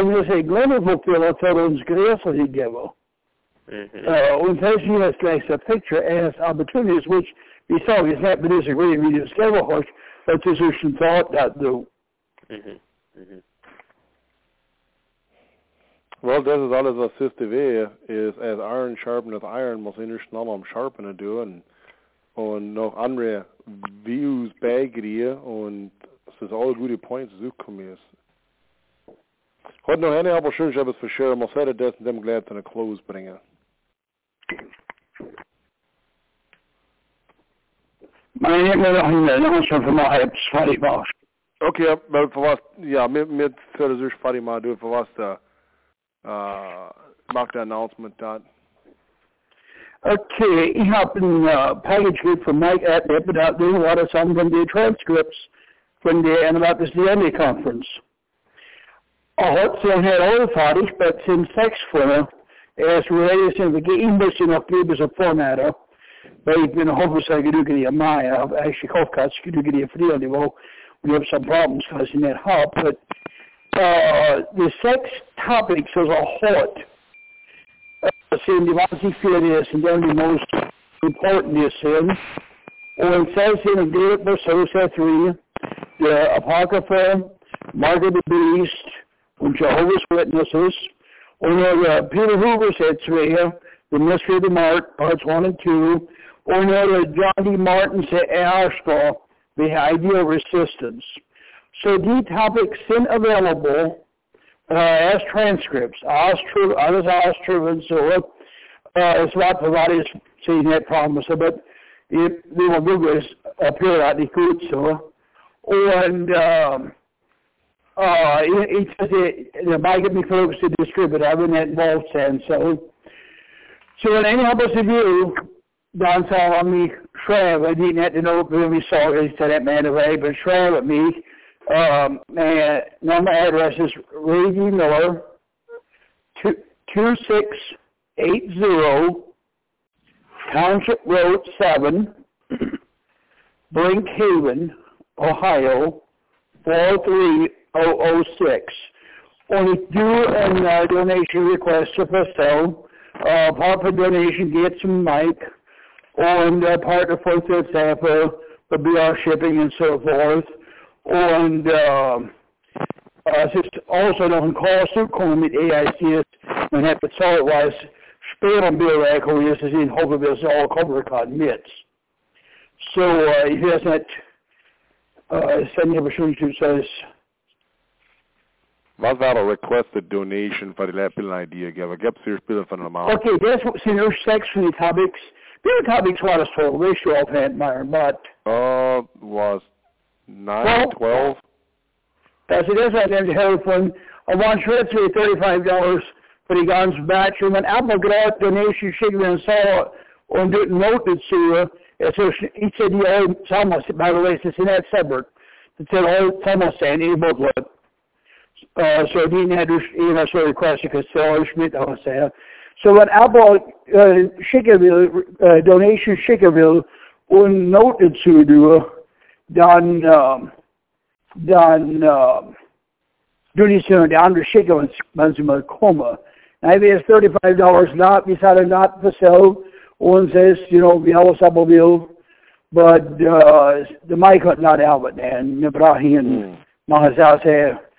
om jag säger glömmer fulfiller så är det gresa he giver. Mm-hmm. Uh, hier ist gleich a picture as opportunities, which we saw is not but disagree we discover which but this is some thought that do. Mm-hmm. Mm-hmm. Well, das ist alles, ist, as iron sharpeneth iron, muss innerst noch am Sharpenen tun und noch andere Views beigrieren und es ist alle gute Points zurückgekommen ist. Heute noch eine, aber ich habe es sure, muss heute das in dem a close bringen. Maar ik ben nog in Nederlands van mij heb sorry boss. Okay, men för vad, ja, med, med det färdig du för vad uh, macht der announcement that. Okay, ich habe ein uh, package group from Mike at doing a lot of some from the transcripts from the Anabaptist DNA conference. Och sen här återfärdigt, men sin sexformer är så related till vilka inbörsen och libers och formater. Att jag kan göra mig, actually hoppas att jag kan göra för det nivå. We have some problems causing that hop, but uh, the sex topics as a whole seem the most serious and of the most important is sin. Or it says in David Versosa 3, the Apocrypha, Mark of the Beast, and Jehovah's Witnesses, or uh, Peter Hoover said 3, The Mystery of the Mark, parts 1 and 2, or uh, John D. Martin's Ashko, The Idea of Resistance. So these topics sind available uh, as transcripts. Ostru, alles and so on. uh, es war privates CNET-Programm, so, but it, they will Google is the good, so. Und um, uh, it, it, the bike me folks to distribute. I've been involved since, so. So in any of us you, Don on me, Shrev, I didn't have to know when we saw it, he said that man away, but Shrev at me, um, and number address is D. Miller, two, 2680 Township Road 7, Brinkhaven, Ohio, 43006. Und ich do ein uh, donation request to Pastel. Uh, part of donation geht zum Mike und uh, part davon für Tampa, for BR shipping and so forth. Und uh, uh, es ist also zukommen mit AICS. Man hat bezahlt, was spelen Billwerk is in Hogerville all cover card mitts. So uh, he has not uh, send opportunity to says Vad var a requested donation för det här idea gave? Jag ser spelar för en amount. Okay, that's what see there's section topics. The other topics what is total ratio of had my but uh was nine well, twelve. That's it is there to telephone. I want sure it's thirty five dollars för det ganska bättre men abograt donation skickade sa und noted så så inte de är samma by the way så är det separate det är all samma sen i booklet uh, så de hade en av så request because så Schmidt har sagt så vad Apple uh, skickade uh, donation skickade und noted så du dann um, dann um, donation de andra skickade man som kommer Maybe it's thirty-five dollars not. Vi sa det not för sale. One says, you know, vi har samma bild. But uh, the mic not Albert and Ibrahim man har sagt säga giltigt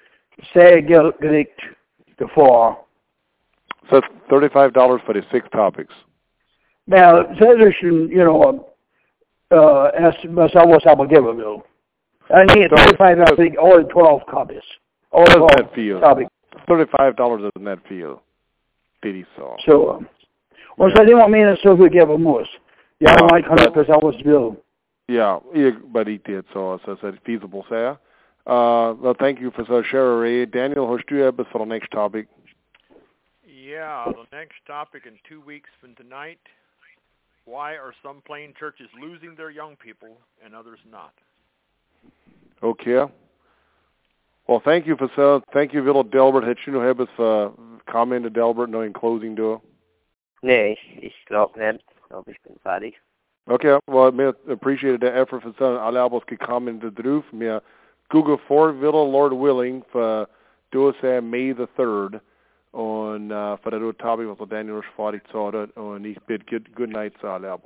the four. So thirty-five dollars for the six topics. Now, sedertion, you know, uh, as mas I was able to give a. I need thirty-five. I think all twelve copies. All twelve topics. Thirty-five dollars doesn't that feel? Pity så. Så. Och så det var meningen så vi gav oss. Jag var inte hundra procent was bill. Yeah, but he did so, so it's feasible, säga. Uh, well, thank you for so sharing. Daniel, hur du ebbes for the next topic? Yeah, the next topic in two weeks from tonight. Why are some plain churches losing their young people and others not? Okay. Well, thank you for so. Thank you, Villa Delbert. Hätte du noch etwas uh, Comment, Delbert, noch in Closing du? Nee, ich, ich glaube nicht. Ich glaube, ich bin fertig. Okay, well, wir appreciate the effort von so alle Abos gekommen drauf. Wir Google for Villa, Lord willing, für du May the 3rd. Und für das Topic, was Daniel Schwarz gesagt hat. Und bitte good, good night zu uh, alle.